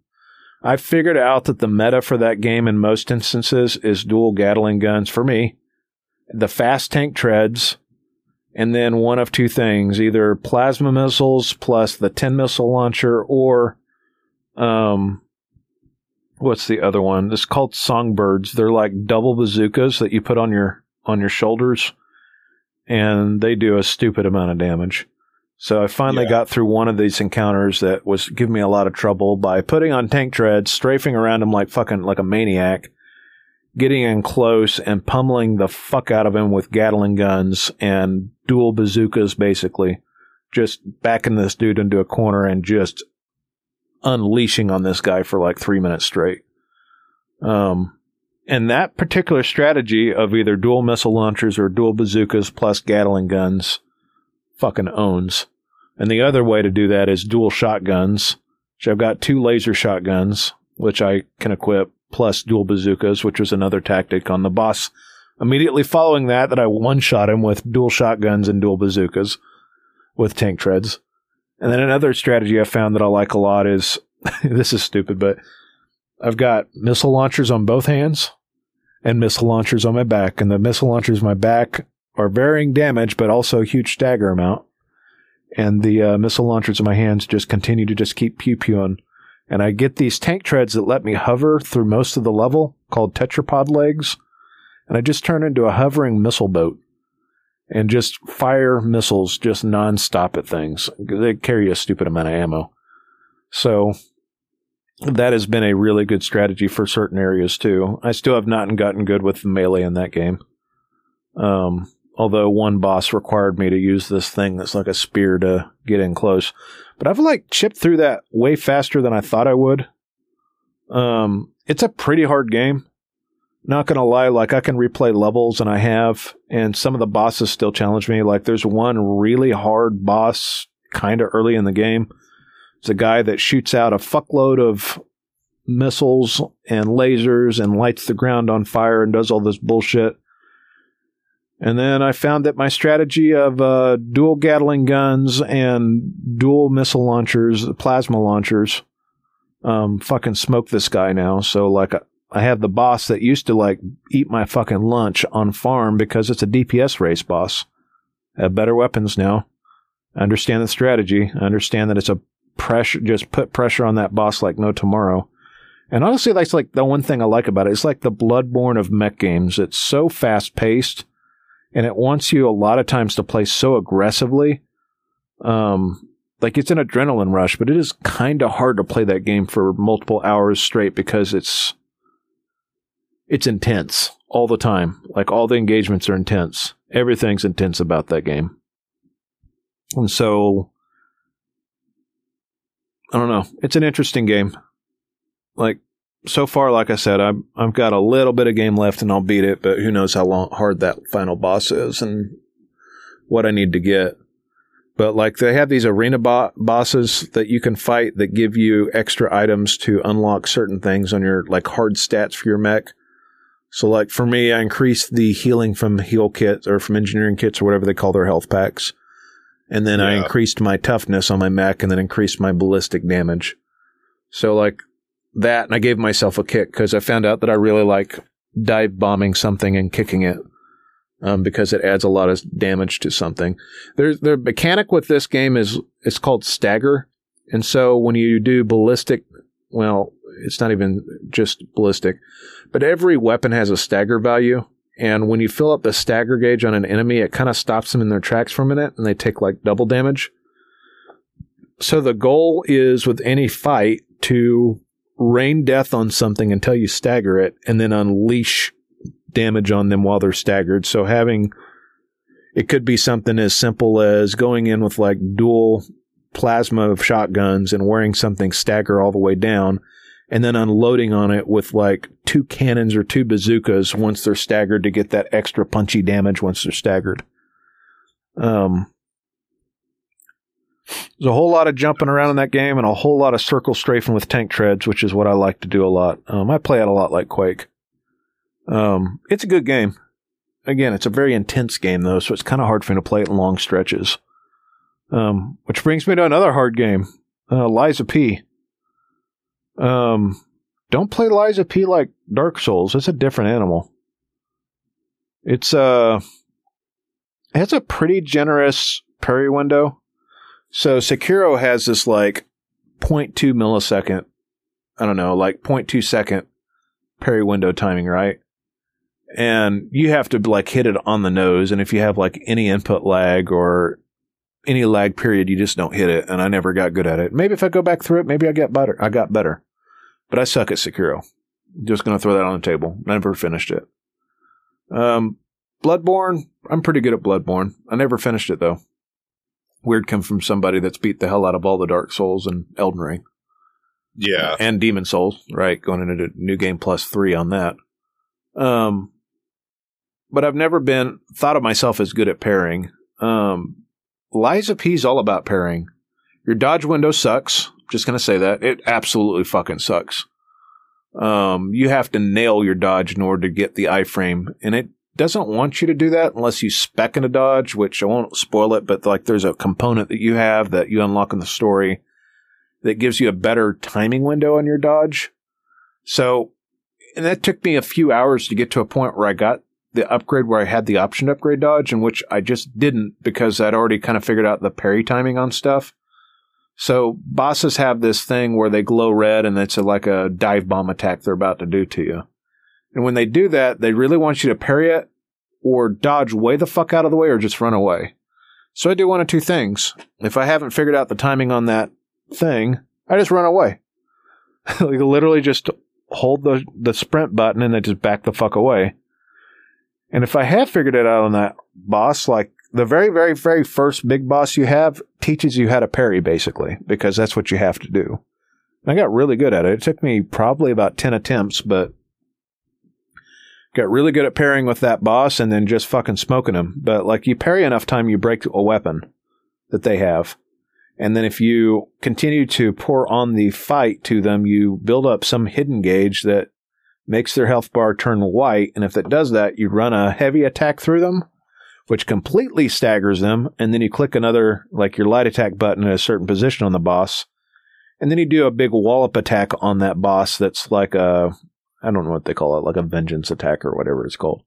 I figured out that the meta for that game in most instances is dual Gatling guns for me, the fast tank treads, and then one of two things either plasma missiles plus the 10 missile launcher or, um, what's the other one? It's called songbirds. They're like double bazookas that you put on your, on your shoulders and they do a stupid amount of damage. So I finally yeah. got through one of these encounters that was giving me a lot of trouble by putting on tank treads, strafing around them like fucking like a maniac, getting in close and pummeling the fuck out of him with Gatling guns and dual bazookas basically. Just backing this dude into a corner and just unleashing on this guy for like three minutes straight. Um, and that particular strategy of either dual missile launchers or dual bazookas plus Gatling guns fucking owns. And the other way to do that is dual shotguns, which I've got two laser shotguns, which I can equip, plus dual bazookas, which was another tactic on the boss. Immediately following that, that I one shot him with dual shotguns and dual bazookas with tank treads. And then another strategy I found that I like a lot is this is stupid, but I've got missile launchers on both hands and missile launchers on my back. And the missile launchers my back are varying damage, but also a huge stagger amount. And the uh, missile launchers in my hands just continue to just keep pew pewing. And I get these tank treads that let me hover through most of the level called tetrapod legs. And I just turn into a hovering missile boat and just fire missiles just nonstop at things. They carry a stupid amount of ammo. So that has been a really good strategy for certain areas too. I still have not gotten good with the melee in that game. Um, although one boss required me to use this thing that's like a spear to get in close. But I've like chipped through that way faster than I thought I would. Um, it's a pretty hard game. Not gonna lie, like I can replay levels and I have, and some of the bosses still challenge me. Like there's one really hard boss kind of early in the game. It's a guy that shoots out a fuckload of missiles and lasers and lights the ground on fire and does all this bullshit and then I found that my strategy of uh, dual Gatling guns and dual missile launchers, plasma launchers, um, fucking smoke this guy now. So like, I have the boss that used to like eat my fucking lunch on farm because it's a DPS race boss. I have better weapons now. I understand the strategy. I understand that it's a pressure, just put pressure on that boss like no tomorrow. And honestly, that's like the one thing I like about it. It's like the Bloodborne of mech games. It's so fast paced and it wants you a lot of times to play so aggressively. Um, like it's an adrenaline rush, but it is kind of hard to play that game for multiple hours straight because it's it's intense all the time. Like all the engagements are intense. Everything's intense about that game. And so I don't know. It's an interesting game. Like so far, like I said, I've I've got a little bit of game left, and I'll beat it. But who knows how long hard that final boss is, and what I need to get. But like they have these arena bo- bosses that you can fight that give you extra items to unlock certain things on your like hard stats for your mech. So like for me, I increased the healing from heal kits or from engineering kits or whatever they call their health packs. And then I increased my toughness on my mech and then increased my ballistic damage. So like that, and I gave myself a kick because I found out that I really like dive bombing something and kicking it. Um, because it adds a lot of damage to something. The mechanic with this game is it's called stagger, and so when you do ballistic, well, it's not even just ballistic, but every weapon has a stagger value, and when you fill up the stagger gauge on an enemy, it kind of stops them in their tracks for a minute, and they take like double damage. So the goal is with any fight to rain death on something until you stagger it, and then unleash damage on them while they're staggered. So having it could be something as simple as going in with like dual plasma of shotguns and wearing something stagger all the way down and then unloading on it with like two cannons or two bazookas once they're staggered to get that extra punchy damage once they're staggered. Um there's a whole lot of jumping around in that game and a whole lot of circle strafing with tank treads, which is what I like to do a lot. Um, I play it a lot like Quake. Um, it's a good game. Again, it's a very intense game though, so it's kind of hard for me to play it in long stretches. Um, which brings me to another hard game, uh, Lies of P. Um, don't play Lies of P like Dark Souls. It's a different animal. It's uh, it has a pretty generous parry window. So Sekiro has this like 0.2 millisecond, I don't know, like 0.2 second parry window timing, right? and you have to like hit it on the nose and if you have like any input lag or any lag period you just don't hit it and i never got good at it. Maybe if i go back through it maybe i get better i got better. But i suck at sekiro. Just gonna throw that on the table. Never finished it. Um bloodborne i'm pretty good at bloodborne. I never finished it though weird come from somebody that's beat the hell out of all the dark souls and elden ring Yeah. and Demon Souls, right? Going into New Game Plus three on that. Um, but I've never been thought of myself as good at pairing. Um, Lies of P's all about pairing. Your dodge window sucks. Just gonna say that it absolutely fucking sucks. Um, you have to nail your dodge in order to get the iframe, and it doesn't want you to do that unless you spec in a dodge, which I won't spoil it, but like there's a component that you have that you unlock in the story that gives you a better timing window on your dodge. So, and that took me a few hours to get to a point where I got the upgrade where I had the option to upgrade dodge, and which I just didn't because I'd already kind of figured out the parry timing on stuff. So bosses have this thing where they glow red and it's a, like a dive bomb attack they're about to do to you. And when they do that, they really want you to parry it or dodge way the fuck out of the way or just run away. So I do one of two things. If I haven't figured out the timing on that thing, I just run away. like literally just hold the the sprint button and then just back the fuck away. And if I have figured it out on that boss, like the very, very, very first big boss you have teaches you how to parry basically, because that's what you have to do. And I got really good at it. It took me probably about 10 attempts, but got really good at parrying with that boss and then just fucking smoking him. But like you parry enough time, you break a weapon that they have. And then if you continue to pour on the fight to them, you build up some hidden gauge that makes their health bar turn white. And if that does that, you run a heavy attack through them, which completely staggers them. And then you click another, like your light attack button at a certain position on the boss. And then you do a big wallop attack on that boss that's like a, I don't know what they call it, like a vengeance attack or whatever it's called.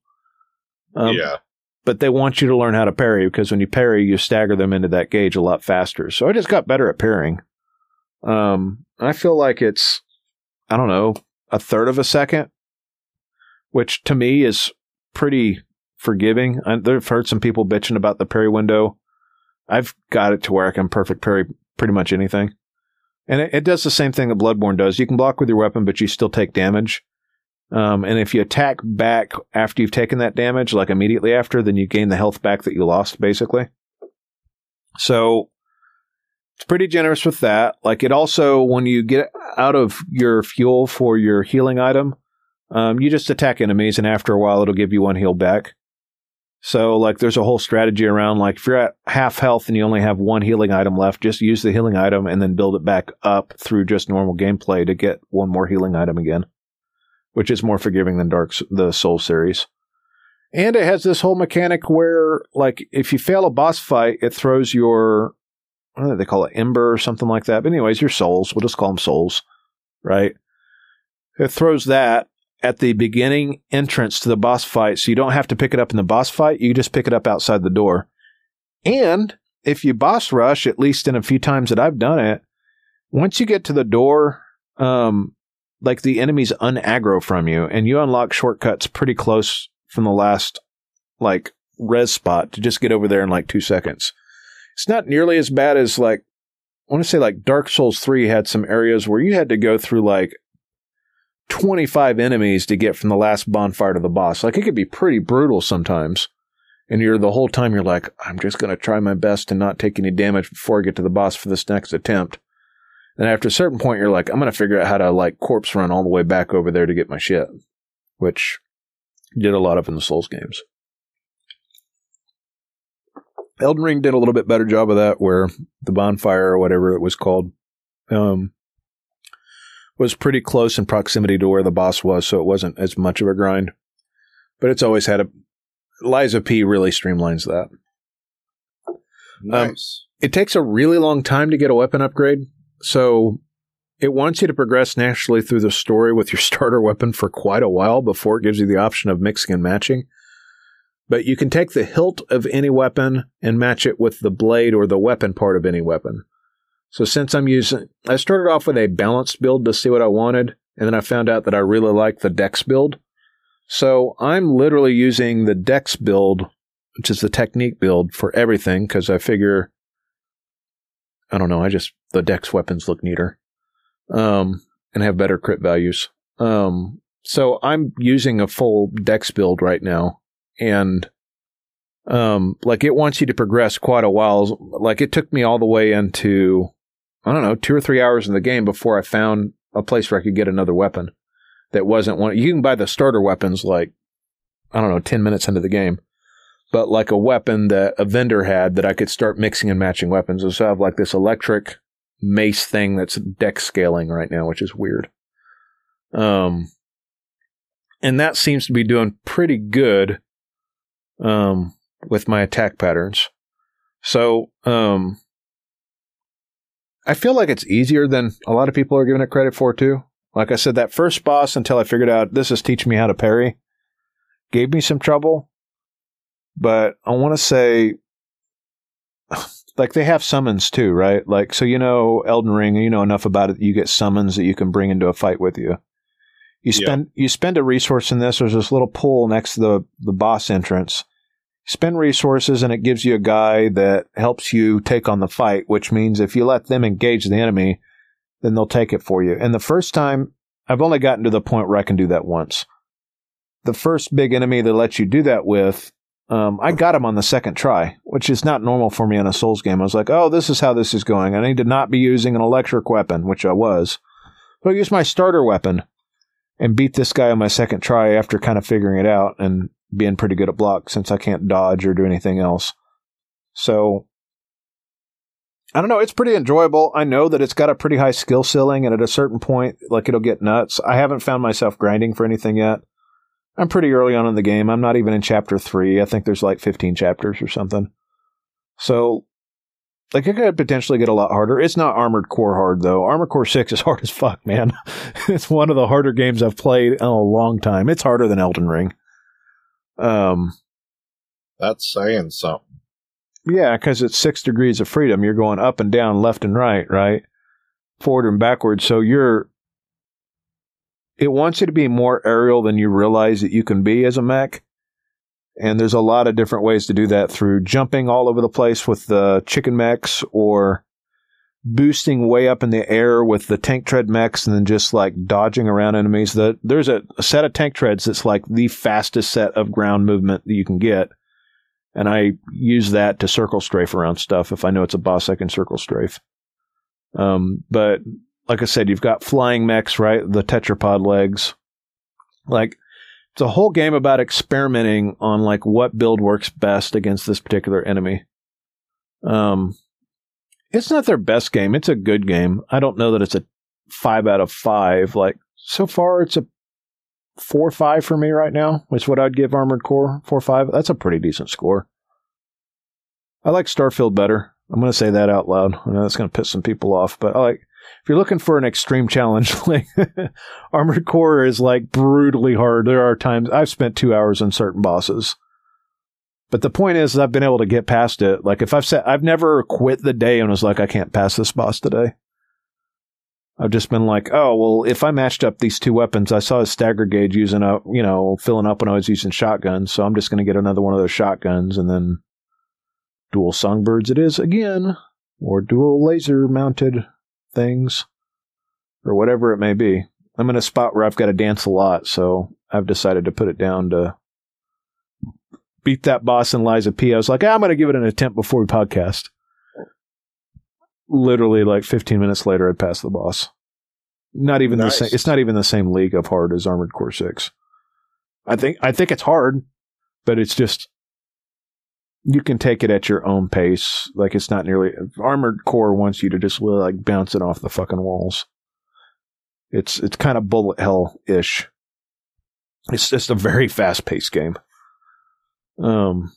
Um, yeah. But they want you to learn how to parry because when you parry, you stagger them into that gauge a lot faster. So I just got better at parrying. Um, I feel like it's, I don't know, a third of a second, which to me is pretty forgiving. I, I've heard some people bitching about the parry window. I've got it to where I can perfect parry pretty much anything. And it, it does the same thing that Bloodborne does. You can block with your weapon, but you still take damage. Um, and if you attack back after you've taken that damage, like immediately after, then you gain the health back that you lost, basically. So it's pretty generous with that. Like it also, when you get out of your fuel for your healing item, um, you just attack enemies, and after a while, it'll give you one heal back. So, like, there's a whole strategy around, like, if you're at half health and you only have one healing item left, just use the healing item and then build it back up through just normal gameplay to get one more healing item again, which is more forgiving than Dark the Soul series. And it has this whole mechanic where, like, if you fail a boss fight, it throws your, what do they call it, ember or something like that. But anyways, your souls, we'll just call them souls, right? It throws that at the beginning entrance to the boss fight, so you don't have to pick it up in the boss fight. You just pick it up outside the door. And if you boss rush, at least in a few times that I've done it, once you get to the door, um, like the enemies unaggro from you, and you unlock shortcuts pretty close from the last like res spot to just get over there in like two seconds. It's not nearly as bad as like I want to say like Dark Souls 3 had some areas where you had to go through like 25 enemies to get from the last bonfire to the boss. Like it could be pretty brutal sometimes. And you're the whole time you're like, I'm just going to try my best to not take any damage before I get to the boss for this next attempt. And after a certain point, you're like, I'm going to figure out how to like corpse run all the way back over there to get my shit, which did a lot of in the Souls games. Elden Ring did a little bit better job of that, where the bonfire or whatever it was called, um, was pretty close in proximity to where the boss was, so it wasn't as much of a grind. But it's always had a. Lies of P really streamlines that. Nice. It takes a really long time to get a weapon upgrade, so it wants you to progress naturally through the story with your starter weapon for quite a while before it gives you the option of mixing and matching. But you can take the hilt of any weapon and match it with the blade or the weapon part of any weapon. So since I'm using, I started off with a balanced build to see what I wanted, and then I found out that I really like the Dex build. So I'm literally using the Dex build, which is the technique build for everything, because I figure, I don't know, I just, the Dex weapons look neater, um, and have better crit values. Um, so I'm using a full Dex build right now, and um, like it wants you to progress quite a while. Like it took me all the way into I don't know, two or three hours in the game before I found a place where I could get another weapon that wasn't one. You can buy the starter weapons like, I don't know, 10 minutes into the game. But like a weapon that a vendor had that I could start mixing and matching weapons. And So I have like this electric mace thing that's deck scaling right now, which is weird. Um, and that seems to be doing pretty good, um, with my attack patterns. So, um, I feel like it's easier than a lot of people are giving it credit for too. Like I said, that first boss until I figured out this is teaching me how to parry gave me some trouble. But I want to say, like they have summons too, right? Like so, you know, Elden Ring, you know enough about it. You get summons that you can bring into a fight with you. You spend yeah. you spend a resource in this. There's this little pool next to the the boss entrance spend resources and it gives you a guy that helps you take on the fight, which means if you let them engage the enemy, then they'll take it for you. And the first time, I've only gotten to the point where I can do that once. The first big enemy that lets you do that with, um, I got him on the second try, which is not normal for me in a Souls game. I was like, oh, this is how this is going. I need to not be using an electric weapon, which I was. So I used my starter weapon and beat this guy on my second try after kind of figuring it out. And being pretty good at block since I can't dodge or do anything else. So I don't know. It's pretty enjoyable. I know that it's got a pretty high skill ceiling, and at a certain point, like it'll get nuts. I haven't found myself grinding for anything yet. I'm pretty early on in the game. I'm not even in chapter three. I think there's like 15 chapters or something. So like it could potentially get a lot harder. It's not Armored Core hard though. Armored Core Six is hard as fuck, man. it's one of the harder games I've played in a long time. It's harder than Elden Ring. Um, That's saying something. yeah, because it's six degrees of freedom. You're going up and down, left and right, right, forward and backwards. So you're. It wants you to be more aerial than you realize that you can be as a mech. And there's a lot of different ways to do that through jumping all over the place with the chicken mechs or boosting way up in the air with the tank tread mechs and then just like dodging around enemies. The, there's a, a set of tank treads that's like the fastest set of ground movement that you can get. And I use that to circle strafe around stuff. If I know it's a boss, I can circle strafe. Um, but like I said, you've got flying mechs, right? The tetrapod legs. Like, it's a whole game about experimenting on like what build works best against this particular enemy. Um, it's not their best game. It's a good game. I don't know that it's a five out of five. Like so far, it's a four or five for me right now. Which what I'd give Armored Core four or five. That's a pretty decent score. I like Starfield better. I'm going to say that out loud. I know that's going to piss some people off, but I like if you're looking for an extreme challenge, like Armored Core is like brutally hard. There are times I've spent two hours on certain bosses. But the point is, I've been able to get past it. Like if I've said, I've never quit the day and was like, I can't pass this boss today. I've just been like, oh well, if I matched up these two weapons, I saw a stagger gauge using up, you know, filling up when I was using shotguns, so I'm just going to get another one of those shotguns and then dual songbirds it is again, or dual laser mounted things, or whatever it may be. I'm in a spot where I've got to dance a lot, so I've decided to put it down to beat that boss in Lies of P. I was like, ah, I'm going to give it an attempt before we podcast. Literally, like 15 minutes later, I'd passed the boss. Not even Nice. the same. It's not even the same league of hard as Armored Core Six. I think I think it's hard, but it's just you can take it at your own pace. Like it's not nearly Armored Core wants you to just like bounce it off the fucking walls. It's it's kind of bullet hell ish. It's just a very fast paced game. Um,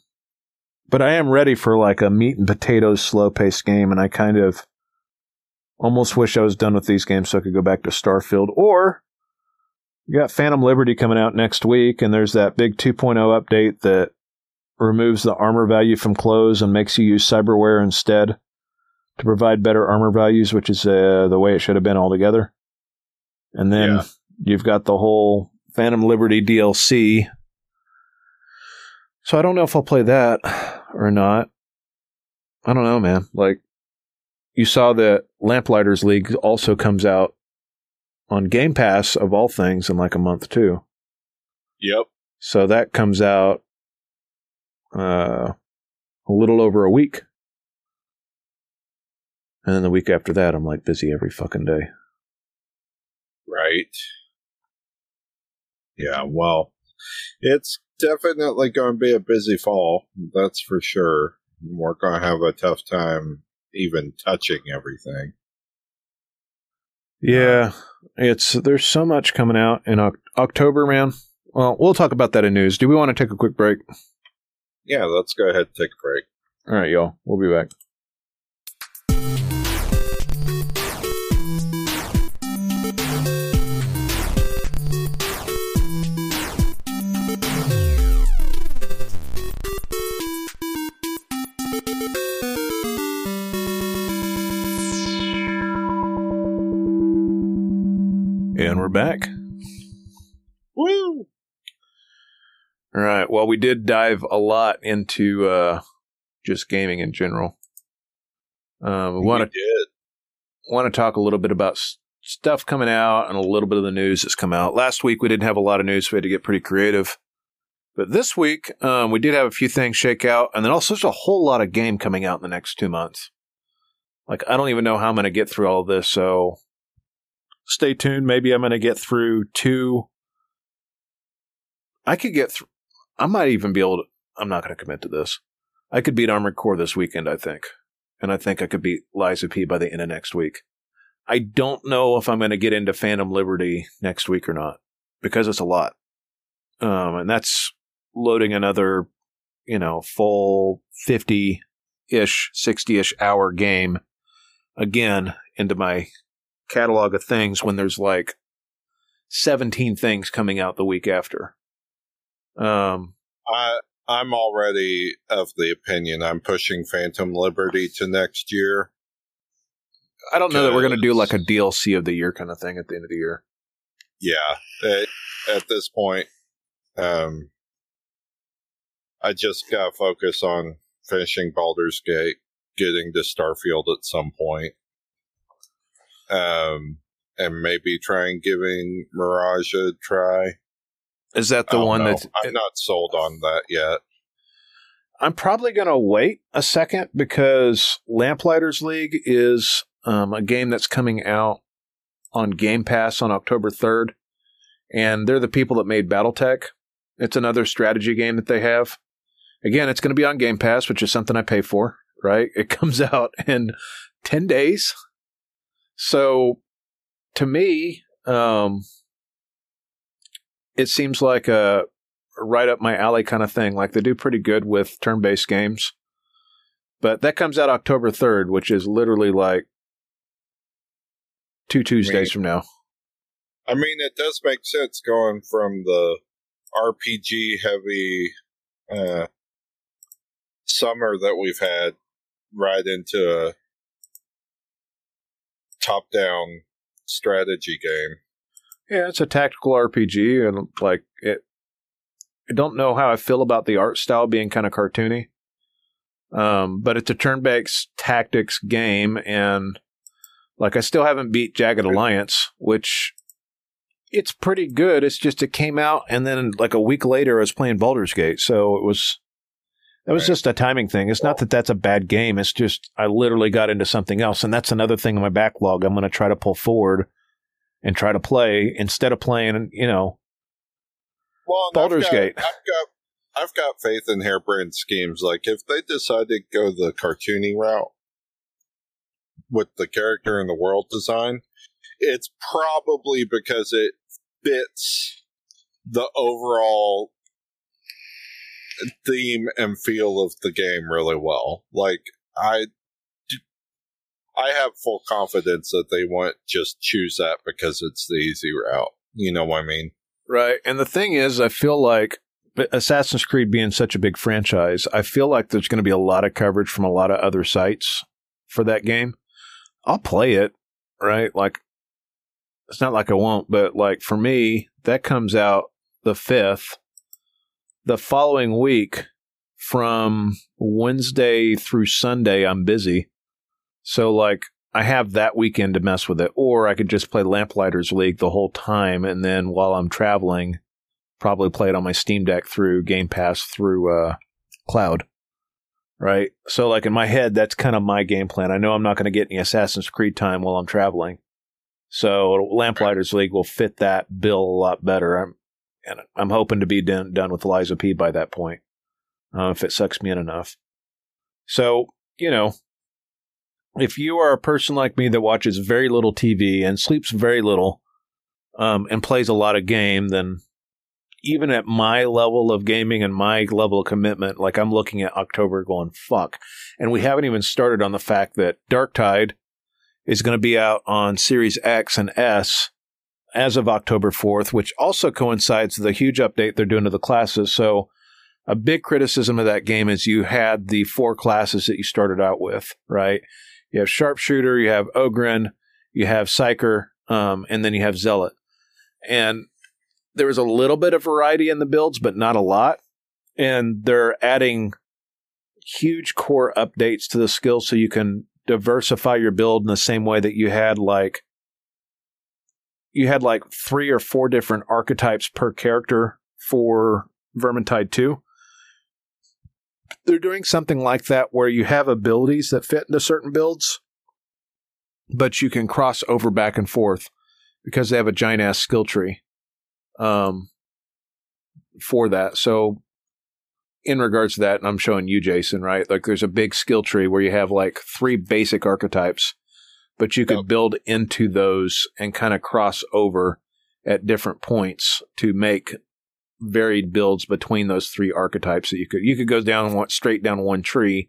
but I am ready for like a meat and potatoes slow paced game, and I kind of almost wish I was done with these games so I could go back to Starfield. Or you got Phantom Liberty coming out next week, and there's that big 2.0 update that removes the armor value from clothes and makes you use cyberware instead to provide better armor values, which is uh, the way it should have been altogether. And then Yeah. you've got the whole Phantom Liberty DLC. So I don't know if I'll play that or not. I don't know, man. Like, you saw that Lamplighters League also comes out on Game Pass of all things in like a month too. Yep. So that comes out uh, a little over a week. And then the week after that, I'm like busy every fucking day. Right. Yeah, well, it's definitely going to be a busy fall. That's for sure. We're going to have a tough time even touching everything. Yeah, it's there's so much coming out in Oc- October, man. Well, we'll talk about that in news. Do we want to take a quick break? Yeah, let's go ahead and take a break. All right, y'all. We'll be back. And we're back. All right. Well, we did dive a lot into uh, just gaming in general. Um, we want to want to talk a little bit about s- stuff coming out and a little bit of the news that's come out. Last week we didn't have a lot of news, so we had to get pretty creative. But this week um, we did have a few things shake out, and then also there's a whole lot of game coming out in the next two months. Like I don't even know how I'm going to get through all of this, so stay tuned. Maybe I'm going to get through two. I could get through. I might even be able to. I'm not going to commit to this. I could beat Armored Core this weekend, I think. And I think I could beat Lies of P by the end of next week. I don't know if I'm going to get into Phantom Liberty next week or not because it's a lot. Um, and that's loading another, you know, full 50 ish, 60 ish hour game again into my catalog of things when there's like 17 things coming out the week after. Um, I I'm already of the opinion I'm pushing Phantom Liberty to next year. I don't know that we're going to do like a DLC of the year kind of thing at the end of the year. Yeah, at, at this point, um, I just got to focus on finishing Baldur's Gate, getting to Starfield at some point, um, and maybe trying giving Mirage a try. Is that the one know. that's? I'm not sold on that yet. I'm probably going to wait a second because Lamplighters League is um, a game that's coming out on Game Pass on October 3rd, and they're the people that made BattleTech. It's another strategy game that they have. Again, it's going to be on Game Pass, which is something I pay for. Right? It comes out in ten days, so to me, um, it seems like a right up my alley kind of thing. Like they do pretty good with turn based games. But that comes out October 3rd, which is literally like two Tuesdays from now. I mean, it does make sense going from the RPG heavy uh, summer that we've had right into a top down strategy game. Yeah, it's a tactical RPG, and like it. I don't know how I feel about the art style being kind of cartoony, um, but it's a turn-based tactics game, and like I still haven't beat Jagged Alliance, which it's pretty good. It's just it came out, and then like a week later, I was playing Baldur's Gate, so it was that was Right. just a timing thing. It's not that that's a bad game. It's just I literally got into something else, and that's another thing in my backlog. I'm going to try to pull forward and try to play instead of playing, you know, Well, Baldur's I've got, Gate. I've got I've got faith in Harebrained Schemes. Like if they decide to go the cartoony route with the character and the world design, it's probably because it fits the overall theme and feel of the game really well. Like I I have full confidence that they won't just choose that because it's the easy route. You know what I mean? Right. And the thing is, I feel like Assassin's Creed being such a big franchise, I feel like there's going to be a lot of coverage from a lot of other sites for that game. I'll play it, right? Like, it's not like I won't, but like for me, that comes out the 5th. The following week, from Wednesday through Sunday, I'm busy. So, like, I have that weekend to mess with it, or I could just play Lamplighters League the whole time, and then while I'm traveling, probably play it on my Steam Deck through Game Pass through uh, Cloud. Right. So, like in my head, that's kind of my game plan. I know I'm not going to get any Assassin's Creed time while I'm traveling, so Lamplighters League will fit that bill a lot better. I'm and I'm hoping to be done done with Lies of P by that point, uh, if it sucks me in enough. So you know, if you are a person like me that watches very little TV and sleeps very little, um, and plays a lot of game, then even at my level of gaming and my level of commitment, like I'm looking at October going, fuck. And we haven't even started on the fact that Darktide is going to be out on Series X and S as of October 4th, which also coincides with the huge update they're doing to the classes. So a big criticism of that game is you had the four classes that you started out with, right? You have Sharpshooter, you have Ogryn, you have Psyker, um, and then you have Zealot. And there was a little bit of variety in the builds, but not a lot. And they're adding huge core updates to the skills so you can diversify your build in the same way that you had like you had like three or four different archetypes per character for Vermintide 2. They're doing something like that where you have abilities that fit into certain builds, but you can cross over back and forth because they have a giant ass skill tree um, for that. So, in regards to that, and I'm showing you, Jason, right? Like, there's a big skill tree where you have like three basic archetypes, but you could Yep. build into those and kind of cross over at different points to make varied builds between those three archetypes that you could you could go down one straight down one tree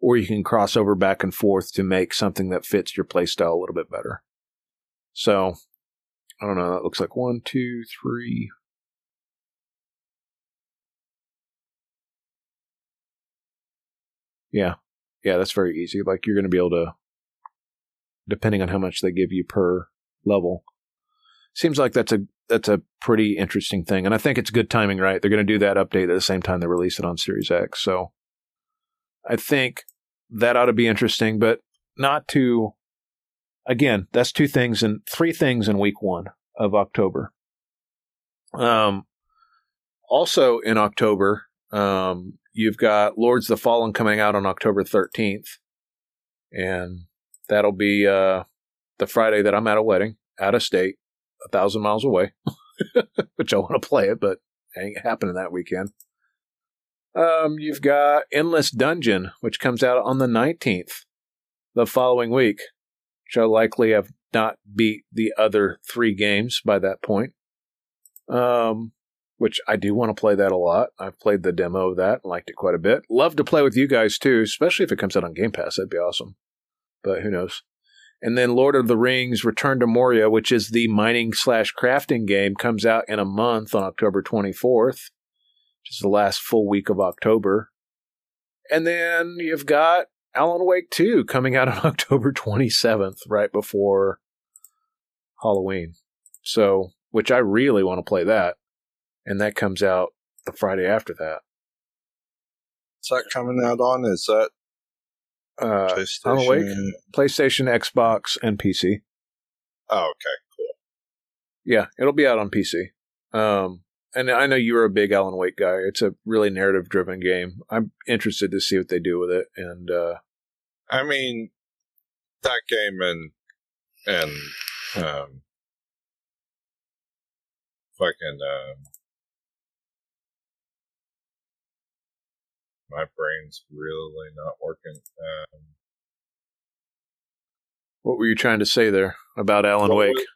or you can cross over back and forth to make something that fits your playstyle a little bit better. So, I don't know. That looks like one, two, three. Yeah. Yeah, that's very easy. Like, you're going to be able to, depending on how much they give you per level. Seems like that's a that's a pretty interesting thing, and I think it's good timing. Right, they're going to do that update at the same time they release it on Series X. So, I think that ought to be interesting, but not too. Again, that's two things and three things in week one of October. Um, also in October, um, you've got Lords the Fallen coming out on October 13th, and that'll be uh, the Friday that I'm at a wedding out of state, a thousand miles away, which I want to play it, but it ain't happening that weekend. Um, you've got Endless Dungeon, which comes out on the 19th, the following week, which I likely have not beat the other three games by that point. Um, which I do want to play that a lot. I've played the demo of that and liked it quite a bit. Love to play with you guys too, especially if it comes out on Game Pass. That'd be awesome. But who knows? And then Lord of the Rings Return to Moria, which is the mining slash crafting game, comes out in a month on October 24th, which is the last full week of October. And then you've got Alan Wake 2 coming out on October 27th, right before Halloween. So, which I really want to play that. And that comes out the Friday after that. Is that coming out on? Is that uh, Alan Wake, PlayStation, Xbox, and PC. Oh, okay, cool. Yeah, it'll be out on PC. Um, and I know you're a big Alan Wake guy. It's a really narrative driven game. I'm interested to see what they do with it. And uh, I mean, that game and and um, fucking um, my brain's really not working. Um, what were you trying to say there about Alan Wake? Was,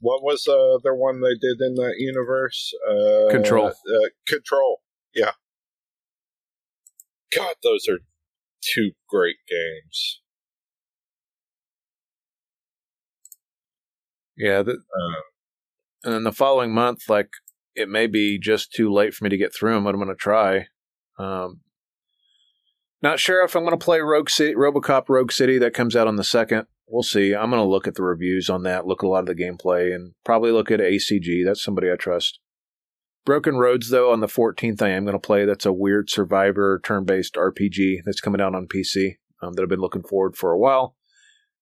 what was the other one they did in that universe? Uh, Control. Uh, Control. Yeah. God, those are two great games. Yeah, the, Um, and then the following month, like it may be just too late for me to get through them, but I'm going to try. Um, not sure if I'm going to play Rogue City, RoboCop Rogue City. That comes out on the second. We'll see. I'm going to look at the reviews on that, look at a lot of the gameplay, and probably look at ACG. That's somebody I trust. Broken Roads, though, on the 14th, I am going to play. That's a weird survivor turn based RPG that's coming out on PC um, that I've been looking forward for a while.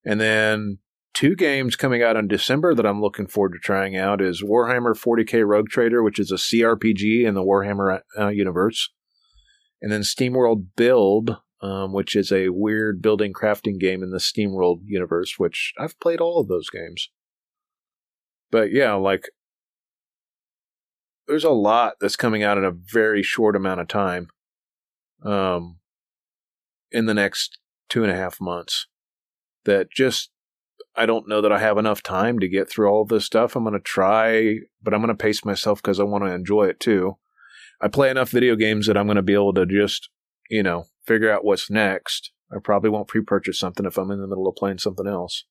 And then two games coming out in December that I'm looking forward to trying out is Warhammer 40k Rogue Trader, which is a CRPG in the Warhammer uh, universe, and then SteamWorld Build, um, which is a weird building crafting game in the SteamWorld universe, which I've played all of those games. But yeah, like there's a lot that's coming out in a very short amount of time. Um, in the next two and a half months, that just I don't know that I have enough time to get through all of this stuff. I'm going to try, but I'm going to pace myself because I want to enjoy it too. I play enough video games that I'm going to be able to just, you know, figure out what's next. I probably won't pre purchase something if I'm in the middle of playing something else.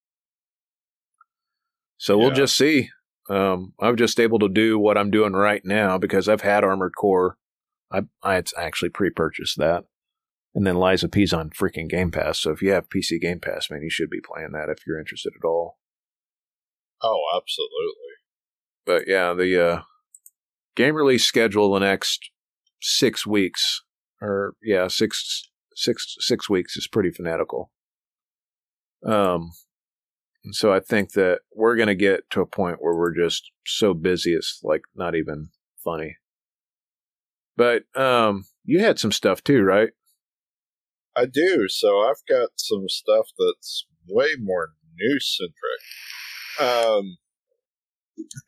So we'll just see. Um, I'm just able to do what I'm doing right now because I've had Armored Core. I I actually pre-purchased that, and then Lies of P's on freaking Game Pass. So if you have PC Game Pass, man, you should be playing that if you're interested at all. oh, absolutely. But yeah, the uh, game release schedule the next six weeks, or yeah, six six six weeks is pretty fanatical. Um, and so I think that we're gonna get to a point where we're just so busy it's like not even funny. But um, you had some stuff too, right? I do. So I've got some stuff that's way more news centric. Um,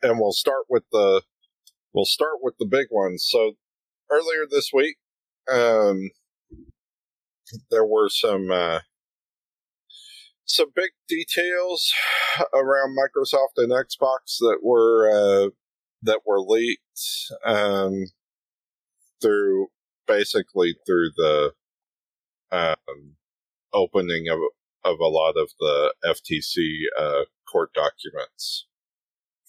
and we'll start with the we'll start with the big ones. So earlier this week, um, there were some uh, some big details around Microsoft and Xbox that were uh, that were leaked um, through basically through the um, opening of of a lot of the FTC uh, court documents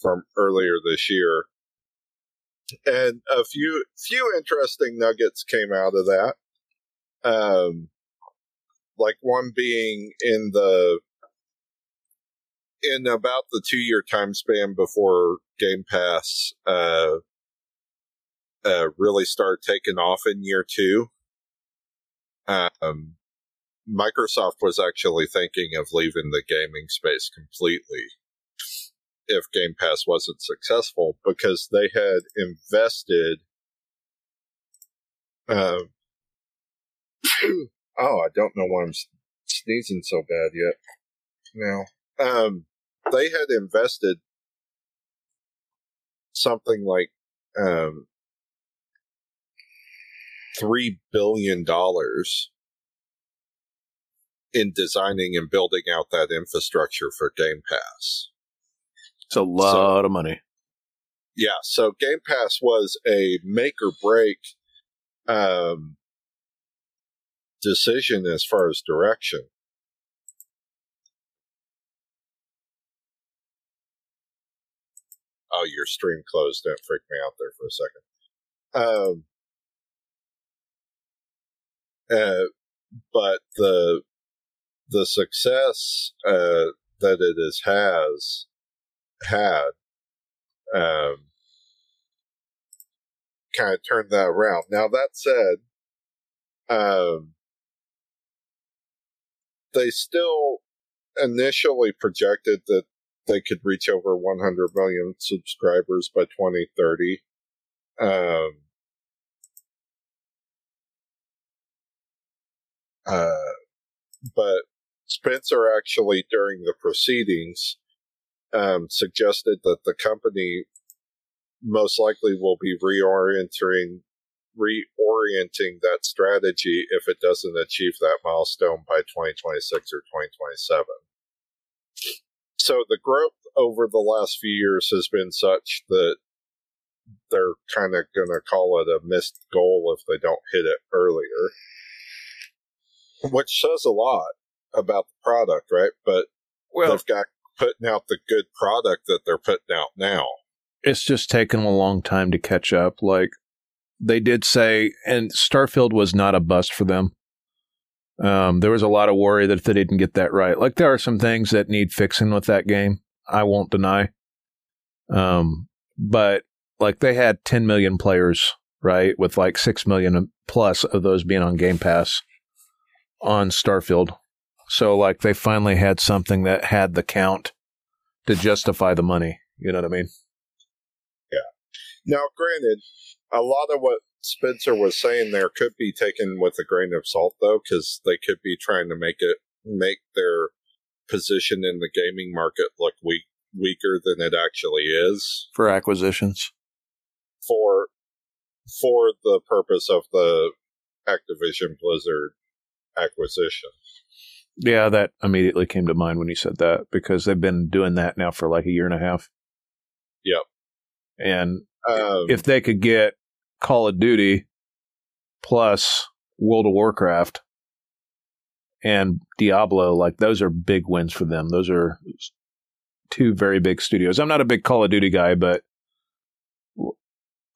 from earlier this year, and a few few interesting nuggets came out of that. Um, like one being in the in about the two year time span before Game Pass uh, uh, really started taking off in year two. Um, Microsoft was actually thinking of leaving the gaming space completely if Game Pass wasn't successful because they had invested. Uh, oh, I don't know why I'm sneezing so bad yet. Now, um, they had invested something like um, three billion dollars in designing and building out that infrastructure for Game Pass. It's a lot so, of money. Yeah, so Game Pass was a make or break um, decision as far as direction. Oh, your stream closed. Don't freak me out there for a second. Um, uh, but the the success uh, that it is, has had um, kind of turned that around. Now that said, um, they still initially projected that they could reach over 100 million subscribers by 2030. Um, uh, but Spencer actually, during the proceedings, um, suggested that the company most likely will be reorienting reorienting that strategy if it doesn't achieve that milestone by 2026 or 2027. So the growth over the last few years has been such that they're kind of going to call it a missed goal if they don't hit it earlier, which says a lot about the product, right? But well, they've got putting out the good product that they're putting out now. It's just taken a long time to catch up. Like they did say, and Starfield was not a bust for them. Um, there was a lot of worry that if they didn't get that right, like there are some things that need fixing with that game. I won't deny. Um, but like they had 10 million players, right? With like 6 million plus of those being on Game Pass on Starfield. So like they finally had something that had the count to justify the money. You know what I mean? Yeah. Now, granted, a lot of what Spencer was saying there could be taken with a grain of salt, though, because they could be trying to make it make their position in the gaming market look weak weaker than it actually is for acquisitions for for the purpose of the Activision Blizzard acquisition. Yeah, that immediately came to mind when you said that because they've been doing that now for like a year and a half. Yep. And um, if they could get Call of Duty plus World of Warcraft and Diablo, like those are big wins for them. Those are two very big studios. I'm not a big Call of Duty guy, but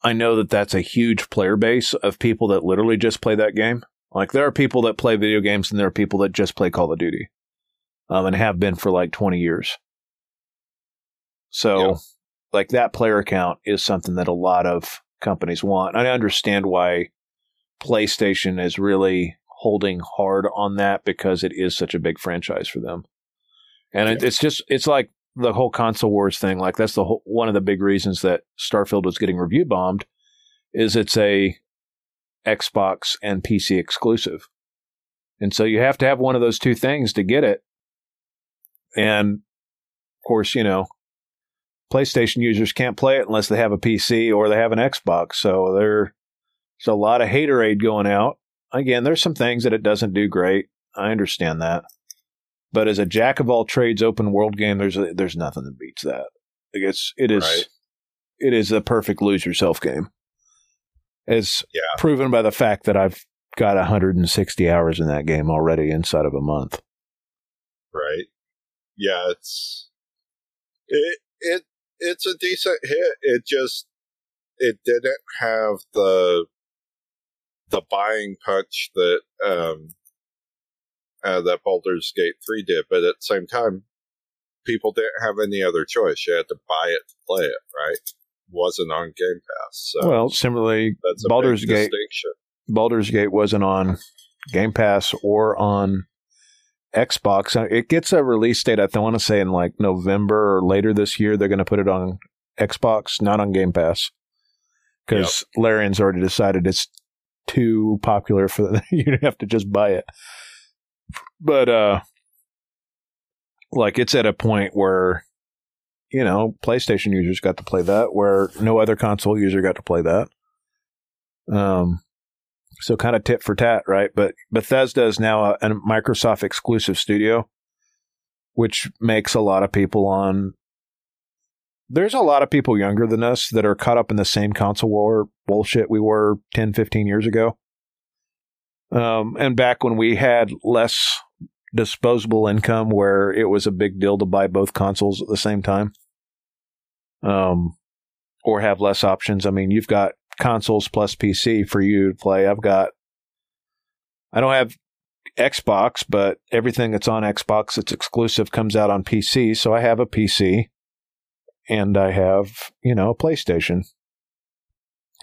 I know that that's a huge player base of people that literally just play that game. Like there are people that play video games and there are people that just play Call of Duty, um, and have been for like 20 years. So, yeah. like that player count is something that a lot of companies want. I understand why PlayStation is really holding hard on that because it is such a big franchise for them. And yeah. it, it's just it's like the whole console wars thing. Like that's the whole, one of the big reasons that Starfield was getting review bombed is it's a Xbox and PC exclusive. And so you have to have one of those two things to get it. And of course, you know, PlayStation users can't play it unless they have a PC or they have an Xbox. So there's a lot of haterade going out. Again, there's some things that it doesn't do great. I understand that. But as a jack of all trades open world game, there's a, there's nothing that beats that. It's it is right. it is a perfect lose yourself game. As yeah. proven by the fact that I've got 160 hours in that game already inside of a month. right? Yeah, it's it it it's a decent hit. It just it didn't have the the buying punch that um uh, that Baldur's Gate three did, but at the same time, people didn't have any other choice. You had to buy it to play it, right? Wasn't on Game Pass. So well, similarly, that's a Baldur's Gate. Baldur's Gate wasn't on Game Pass or on Xbox. Uh, It gets a release date, I want to say in like November or later this year. They're going to put it on Xbox, not on Game Pass. Because Larian's already decided it's too popular for you to have to just buy it. But, uh, like it's at a point where, you know, PlayStation users got to play that, where no other console user got to play that. Um, so kind of tit for tat, right? But Bethesda is now a, a Microsoft exclusive studio, which makes a lot of people on. There's a lot of people younger than us that are caught up in the same console war bullshit we were 10, 15 years ago. Um, and back when we had less disposable income where it was a big deal to buy both consoles at the same time. Um, or have less options. I mean, you've got consoles plus PC for you to play. I've got, I don't have Xbox, but everything that's on Xbox that's exclusive comes out on PC. So I have a PC and I have, you know, a PlayStation.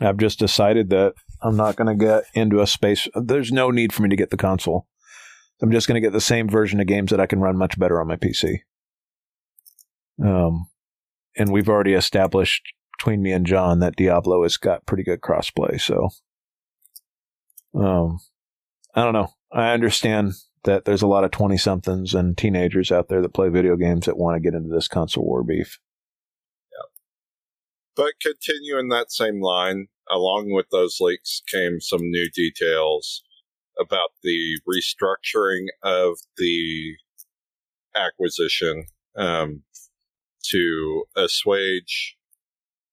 I've just decided that I'm not going to get into a space. There's no need for me to get the console. I'm just going to get the same version of games that I can run much better on my PC. Um, and we've already established between me and John that Diablo has got pretty good crossplay. So, um, I don't know. I understand that there's a lot of 20 somethings and teenagers out there that play video games that want to get into this console war beef. Yeah. But continuing that same line, along with those leaks came some new details about the restructuring of the acquisition um, to assuage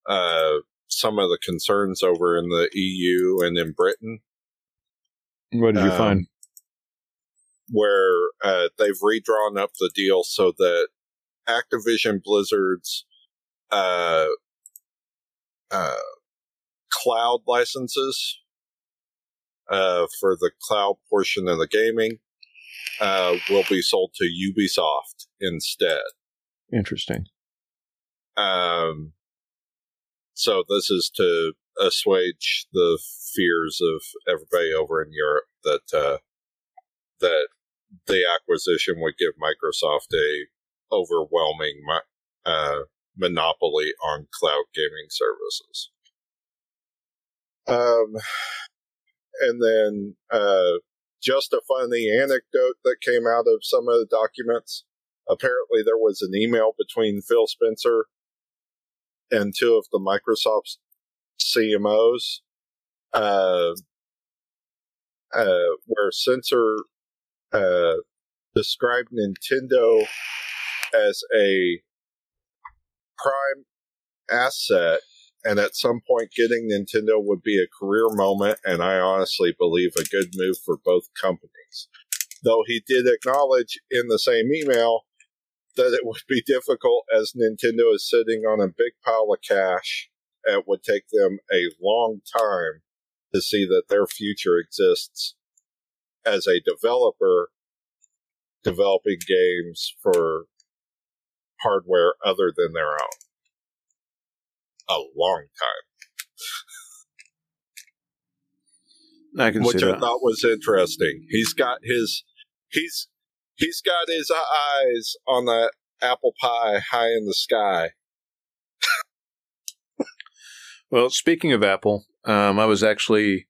uh, some of the concerns over in the EU and in Britain, What did you Um, find? where uh, they've redrawn up the deal so that Activision Blizzard's uh, uh, cloud licenses uh, for the cloud portion of the gaming uh, will be sold to Ubisoft instead. Interesting. Um, so this is to assuage the fears of everybody over in Europe that uh, that the acquisition would give Microsoft a overwhelming mo- uh, monopoly on cloud gaming services. Um, and then uh, just a funny anecdote that came out of some of the documents. Apparently, there was an email between Phil Spencer and two of the Microsoft CMOs, uh, uh, where Spencer uh, described Nintendo as a prime asset, and at some point, getting Nintendo would be a career moment, and I honestly believe a good move for both companies. Though he did acknowledge in the same email that it would be difficult as Nintendo is sitting on a big pile of cash. It would take them a long time to see that their future exists as a developer developing games for hardware other than their own. A long time, I can which see I that. thought was interesting. He's got his he's he's got his eyes on that apple pie high in the sky. Well, speaking of Apple, um, I was actually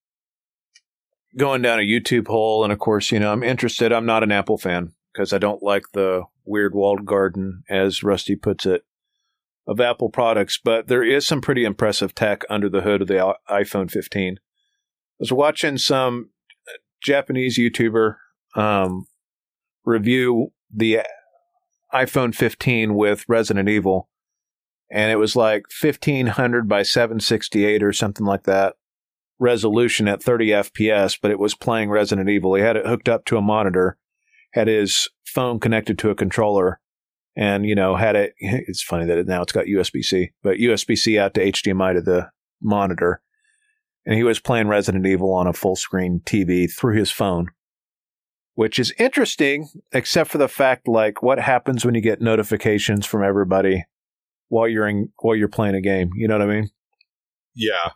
going down a YouTube hole, and of course, you know, I'm interested. I'm not an Apple fan because I don't like the weird walled garden, as Rusty puts it, of Apple products. But there is some pretty impressive tech under the hood of the iPhone 15. I was watching some Japanese YouTuber um, review the iPhone 15 with Resident Evil and it was like 1500 by 768 or something like that. resolution at 30 FPS, but it was playing Resident Evil. He had it hooked up to a monitor, had his phone connected to a controller, and you know had it. It's funny that it, now it's got USB C, but USB C out to HDMI to the monitor, and he was playing Resident Evil on a full screen TV through his phone. Which is interesting, except for the fact, like, what happens when you get notifications from everybody while you're in while you're playing a game. You know what I mean? Yeah.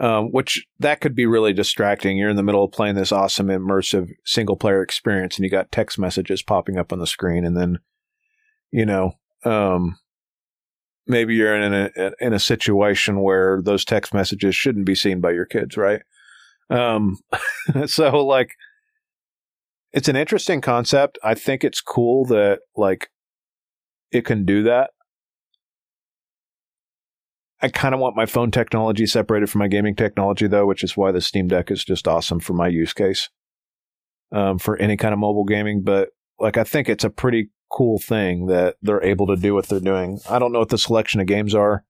Um, which that could be really distracting. You're in the middle of playing this awesome immersive single player experience, and you got text messages popping up on the screen, and then you know, um, maybe you're in a in a situation where those text messages shouldn't be seen by your kids, right? Um, so like, it's an interesting concept. I think it's cool that like it can do that. I kind of want my phone technology separated from my gaming technology, though, which is why the Steam Deck is just awesome for my use case um, for any kind of mobile gaming. But like, I think it's a pretty cool thing that they're able to do what they're doing. I don't know what the selection of games are,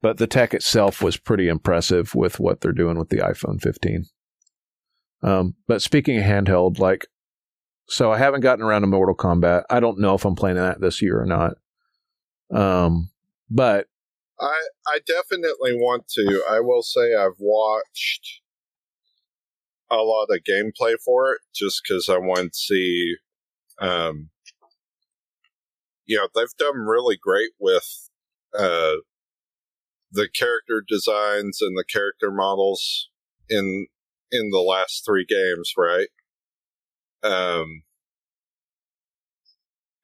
but the tech itself was pretty impressive with what they're doing with the iPhone 15. Um, but speaking of handheld, like, so I haven't gotten around to Mortal Kombat. I don't know if I'm playing that this year or not. Um, but I I definitely want to. I will say I've watched a lot of gameplay for it just because I want to see. Um, you know, they've done really great with uh, the character designs and the character models in in the last three games, right? Um,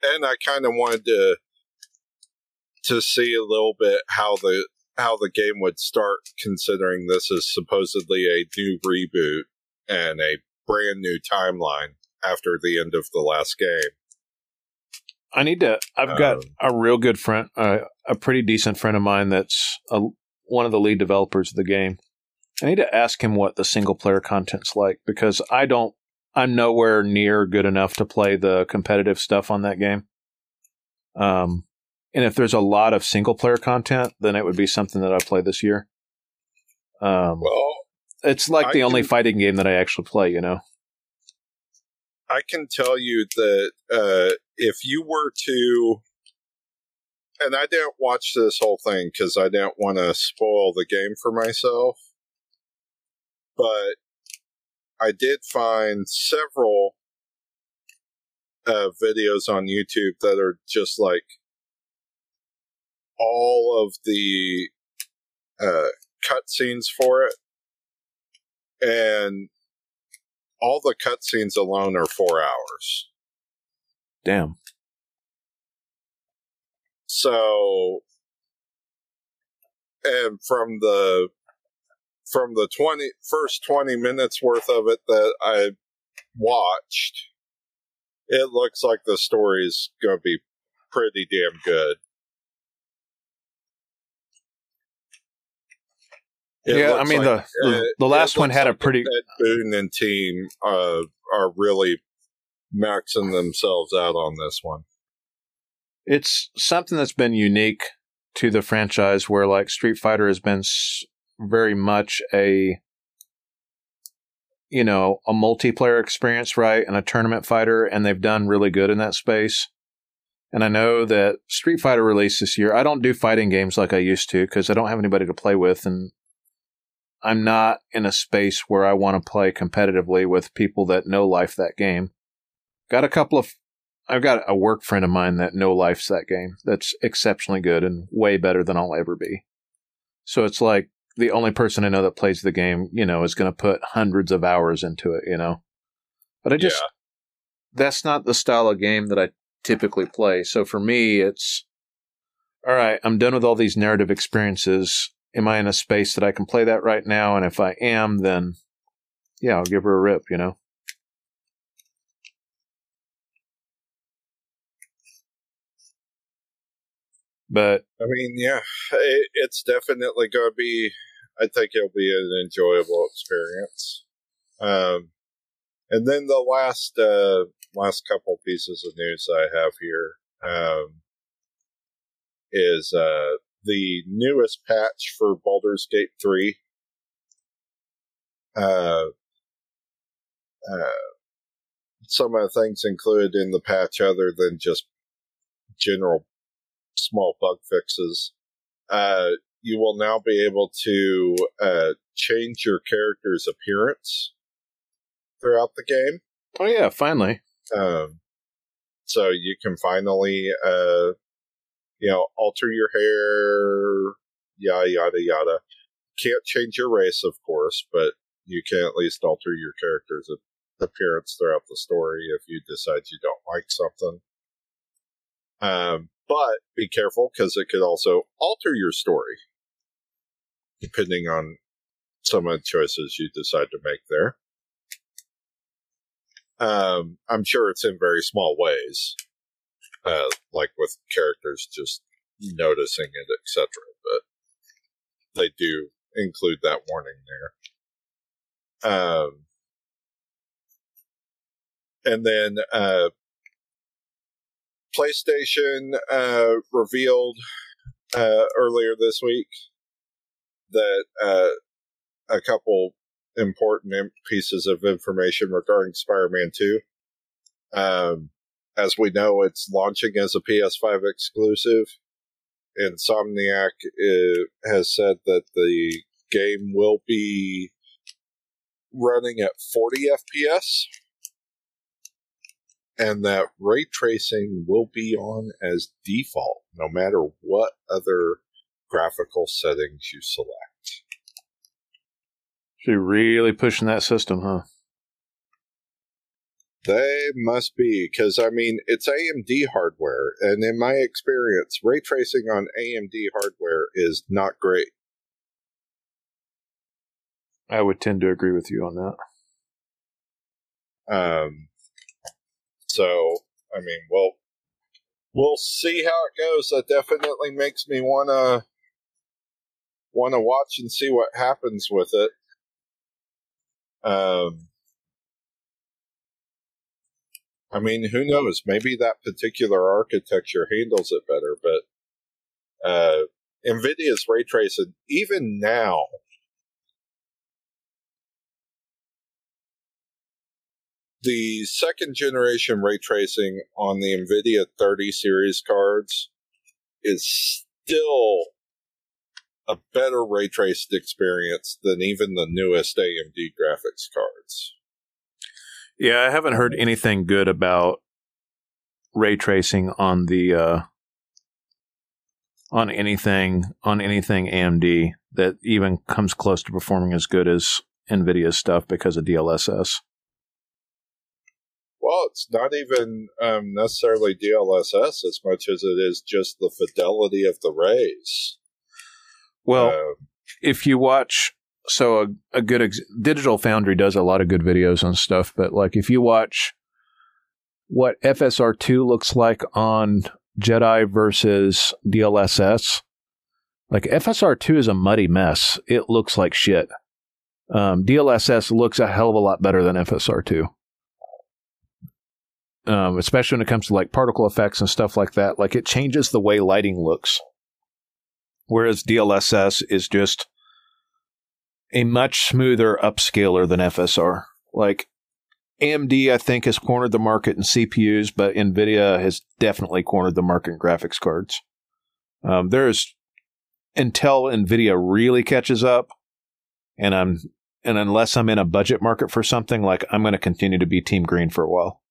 and I kind of wanted to to see a little bit how the how the game would start, considering this is supposedly a new reboot and a brand new timeline after the end of the last game. I need to. I've got um, a real good friend, uh, a pretty decent friend of mine that's a, one of the lead developers of the game. I need to ask him what the single player content's like because I don't. I'm nowhere near good enough to play the competitive stuff on that game. Um, and if there's a lot of single player content, then it would be something that I play this year. Um, well, it's like I the only fighting game that I actually play. You know, I can tell you that uh, if you were to, and I didn't watch this whole thing because I didn't want to spoil the game for myself, but I did find several uh, videos on YouTube that are just like all of the uh, cutscenes for it, and all the cutscenes alone are four hours. Damn. So, and from the from the 20 first 20 minutes worth of it that I watched, it looks like the story's going to be pretty damn good. It yeah, I mean like, the the, the last one had like a pretty Ed Boon and team uh, are really maxing themselves out on this one. It's something that's been unique to the franchise, where like Street Fighter has been very much a you know a multiplayer experience, right, and a tournament fighter, and they've done really good in that space. And I know that Street Fighter released this year. I don't do fighting games like I used to because I don't have anybody to play with, and I'm not in a space where I want to play competitively with people that know life that game. Got a couple of, I've got a work friend of mine that know life's that game. That's exceptionally good and way better than I'll ever be. So it's like the only person I know that plays the game, you know, is going to put hundreds of hours into it, you know. But I just, yeah. that's not the style of game that I typically play. So for me, it's, all right, I'm done with all these narrative experiences am I in a space that I can play that right now? And if I am, then yeah, I'll give her a rip, you know? But I mean, yeah, it, it's definitely going to be. I think it'll be an enjoyable experience. Um, and then the last uh, last couple pieces of news I have here um, is uh, the newest patch for Baldur's Gate 3 uh, uh, some of the things included in the patch, other than just general small bug fixes, uh, you will now be able to uh, change your character's appearance throughout the game. Oh yeah, finally. Um, so you can finally, uh, you know, alter your hair, yada yada yada. Can't change your race, of course, but you can at least alter your character's appearance throughout the story if you decide you don't like something. Um, but be careful because it could also alter your story depending on some of the choices you decide to make there. Um, I'm sure it's in very small ways, uh, like with characters just noticing it, etc. But they do include that warning there. Um, and then uh, PlayStation uh, revealed uh, earlier this week that uh, a couple important pieces of information regarding Spider-Man 2. Um, as we know, it's launching as a PS5 exclusive. Insomniac uh, has said that the game will be running at 40 FPS and that ray tracing will be on as default no matter what other graphical settings you select. She really pushing that system, huh? They must be, because I mean, it's AMD hardware, and in my experience, ray tracing on AMD hardware is not great. I would tend to agree with you on that. Um, so, I mean, well, we'll see how it goes. That definitely makes me wanna wanna watch and see what happens with it. Um, I mean, who knows? Maybe that particular architecture handles it better, but uh, NVIDIA's ray tracing, even now, the second generation ray tracing on the NVIDIA 30 series cards is still a better ray traced experience than even the newest AMD graphics cards. Yeah, I haven't heard anything good about ray tracing on the uh, on anything on anything AMD that even comes close to performing as good as Nvidia's stuff because of DLSS. Well, it's not even um, necessarily DLSS as much as it is just the fidelity of the rays. Well, uh, if you watch, so a, a good ex- Digital Foundry does a lot of good videos on stuff, but like if you watch what FSR2 looks like on Jedi versus DLSS, like FSR2 is a muddy mess. It looks like shit. Um, DLSS looks a hell of a lot better than FSR2. Um, especially when it comes to like particle effects and stuff like that. Like it changes the way lighting looks whereas DLSS is just a much smoother upscaler than FSR. Like AMD, I think, has cornered the market in CPUs, but NVIDIA has definitely cornered the market in graphics cards. Um, there's until NVIDIA really catches up, and I'm and unless I'm in a budget market for something, like I'm going to continue to be Team Green for a while,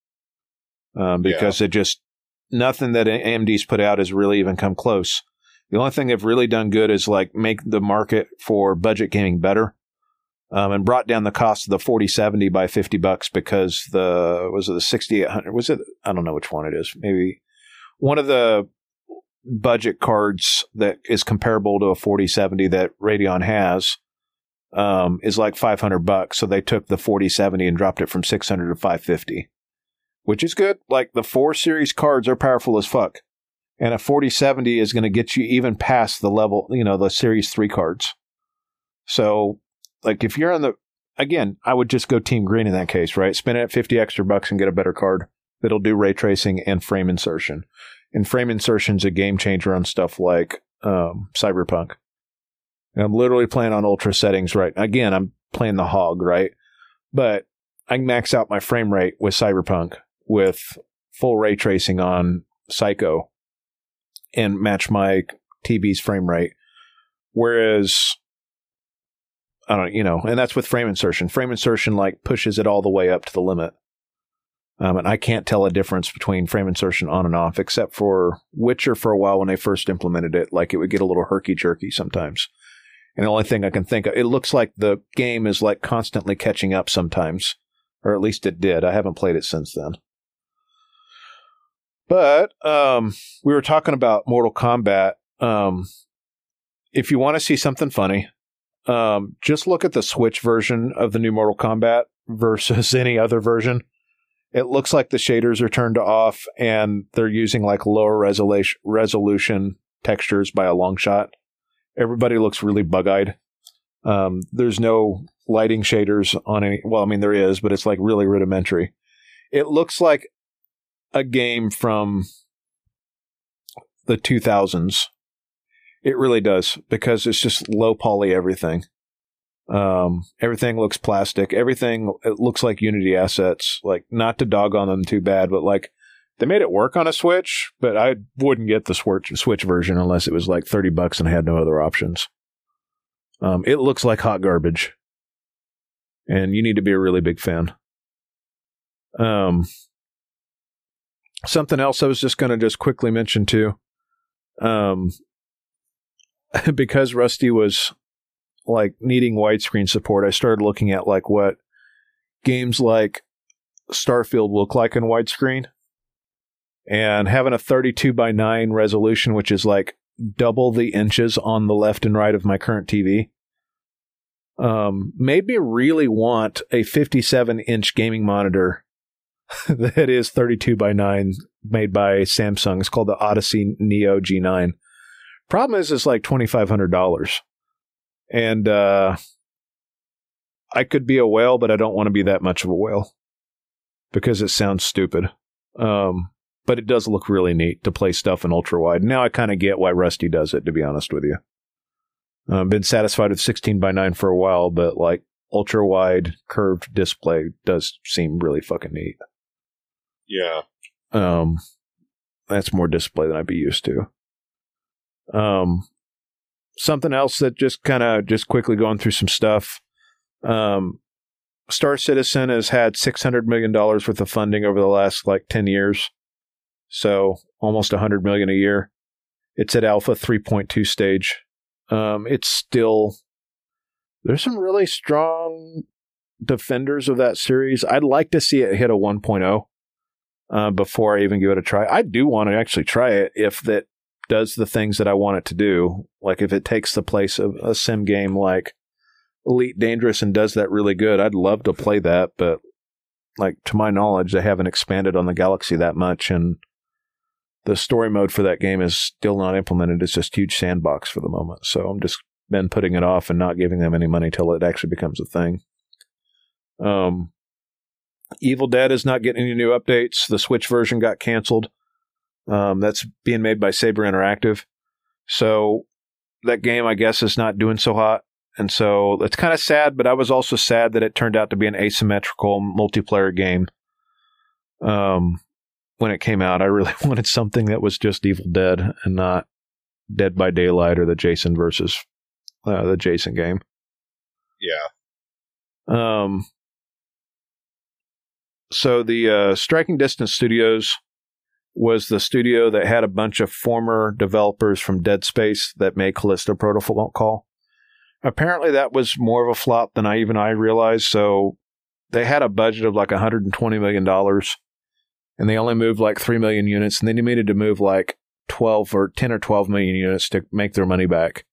um, because yeah. it just nothing that AMD's put out has really even come close. The only thing they've really done good is like make the market for budget gaming better. Um, and brought down the cost of the 4070 by 50 bucks because the was it the 6800 was it I don't know which one it is. Maybe one of the budget cards that is comparable to a 4070 that Radeon has um, is like 500 bucks. So they took the 4070 and dropped it from 600 to 550 which is good. Like the 4 series cards are powerful as fuck and a 4070 is going to get you even past the level, you know, the Series 3 cards. So, like, if you're on the, again, I would just go Team Green in that case, right? Spend it at 50 extra bucks and get a better card that'll do ray tracing and frame insertion. And frame insertion's a game changer on stuff like um, Cyberpunk. And I'm literally playing on ultra settings right. Again, I'm playing the hog, right? But I max out my frame rate with Cyberpunk with full ray tracing on Psycho and match my TV's frame rate. Whereas I don't, you know, and that's with frame insertion. Frame insertion like pushes it all the way up to the limit. Um, and I can't tell a difference between frame insertion on and off, except for Witcher for a while when they first implemented it. Like it would get a little herky jerky sometimes. And the only thing I can think of, it looks like the game is like constantly catching up sometimes, or at least it did. I haven't played it since then. But um, we were talking about Mortal Kombat. Um, if you want to see something funny, um, just look at the Switch version of the new Mortal Kombat versus any other version. It looks like the shaders are turned off and they're using like lower resolution resolution textures by a long shot. Everybody looks really bug eyed. Um, there's no lighting shaders on any. Well, I mean there is, but it's like really rudimentary. It looks like a game from the 2000s. It really does because it's just low poly everything. Um, everything looks plastic. Everything it looks like Unity assets. Like not to dog on them too bad, but like they made it work on a Switch. But I wouldn't get the Switch Switch version unless it was like thirty bucks and I had no other options. Um, it looks like hot garbage, and you need to be a really big fan. Um, something else I was just going to just quickly mention too. Um, because Rusty was like needing widescreen support, I started looking at like what games like Starfield look like in widescreen. And having a 32 by 9 resolution, which is like double the inches on the left and right of my current TV, um, made me really want a 57 inch gaming monitor that is 32 by 9 made by Samsung. It's called the Odyssey Neo G9. Problem is, it's like $2,500. And uh, I could be a whale, but I don't want to be that much of a whale because it sounds stupid. Um, but it does look really neat to play stuff in ultra wide. Now I kind of get why Rusty does it, to be honest with you. I've uh, been satisfied with 16 by 9 for a while, but like ultra wide curved display does seem really fucking neat. Yeah. Um, that's more display than I'd be used to. Um, something else that just kind of just quickly going through some stuff. Um, Star Citizen has had six hundred million dollars worth of funding over the last like ten years, so almost a hundred million a year. It's at Alpha three point two stage. Um, it's still there's some really strong defenders of that series. I'd like to see it hit a 1.0 uh, before I even give it a try. I do want to actually try it if that does the things that I want it to do. Like if it takes the place of a sim game like Elite Dangerous and does that really good, I'd love to play that. But like to my knowledge, they haven't expanded on the Galaxy that much, and the story mode for that game is still not implemented. It's just huge sandbox for the moment. So I'm just been putting it off and not giving them any money till it actually becomes a thing. Um, Evil Dead is not getting any new updates. The Switch version got canceled. Um, that's being made by Saber Interactive. So that game, I guess, is not doing so hot. And so it's kind of sad, but I was also sad that it turned out to be an asymmetrical multiplayer game. Um, when it came out, I really wanted something that was just Evil Dead and not Dead by Daylight or the Jason versus uh, the Jason game. Yeah. Um, so the uh, Striking Distance Studios was the studio that had a bunch of former developers from Dead Space that made Callisto Protocol. Call. Apparently, that was more of a flop than I even I realized. So they had a budget of like 120 million dollars, and they only moved like three million units, and then you needed to move like 12 or 10 or 12 million units to make their money back.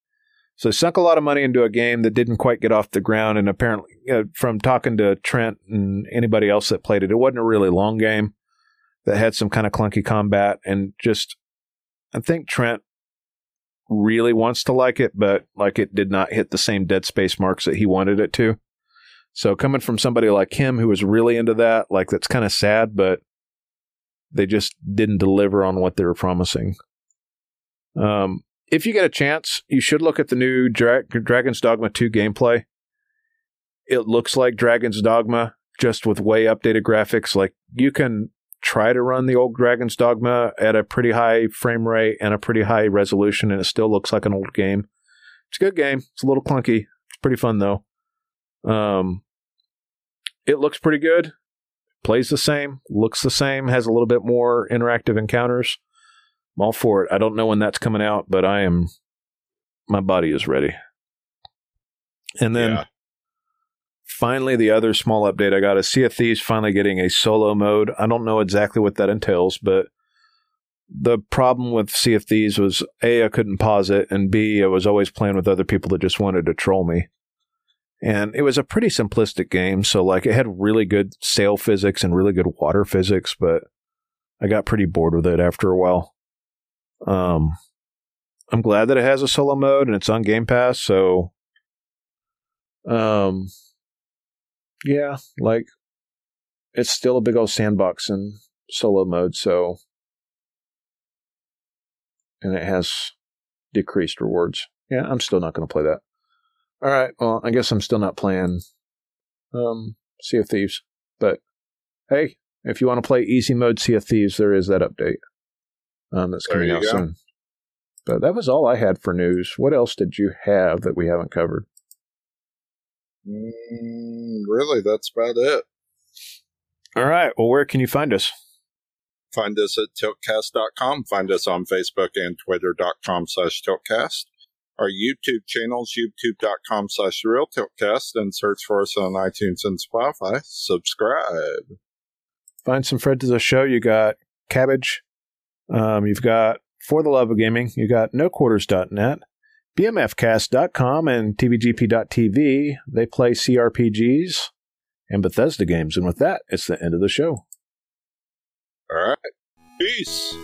So they sunk a lot of money into a game that didn't quite get off the ground. And apparently, uh, from talking to Trent and anybody else that played it, it wasn't a really long game that had some kind of clunky combat. And just, I think Trent really wants to like it, but like it did not hit the same Dead Space marks that he wanted it to. So coming from somebody like him who was really into that, like that's kind of sad, but they just didn't deliver on what they were promising. Um, if you get a chance, you should look at the new Dra- Dragon's Dogma 2 gameplay. it looks like Dragon's Dogma, just with way updated graphics. Like you can try to run the old Dragon's Dogma at a pretty high frame rate and a pretty high resolution, and it still looks like an old game. It's a good game. It's a little clunky. It's pretty fun though. Um, it looks pretty good. Plays the same. Looks the same. Has a little bit more interactive encounters. I'm all for it. I don't know when that's coming out, but I am. My body is ready. And then Yeah. finally, the other small update I got is Sea of Thieves finally getting a solo mode. I don't know exactly what that entails, but the problem with Sea of Thieves was A, I couldn't pause it, and B, I was always playing with other people that just wanted to troll me. And it was a pretty simplistic game, so like it had really good sail physics and really good water physics, but I got pretty bored with it after a while. Um, I'm glad that it has a solo mode and it's on Game Pass, so um, yeah, like it's still a big old sandbox in solo mode, so and it has decreased rewards. Yeah, I'm still not going to play that. All right, well, I guess I'm still not playing um Sea of Thieves, but hey, if you want to play easy mode Sea of Thieves, there is that update um that's coming out go. soon. But that was all I had for news. What else did you have that we haven't covered? Mm, really, that's about it. All right. Well, where can you find us? Find us at tiltcast.com. Find us on Facebook and twitter.com slash tiltcast. Our YouTube channels, youtube.com slash real tiltcast, and search for us on iTunes and Spotify. Subscribe. Find some friends to the show. You got Cabbage. Um, you've got For the Love of Gaming. you've got NoQuarters.net, BMFcast.com, and TVGP.tv. They play CRPGs and Bethesda games. And with that, it's the end of the show. All right. Peace.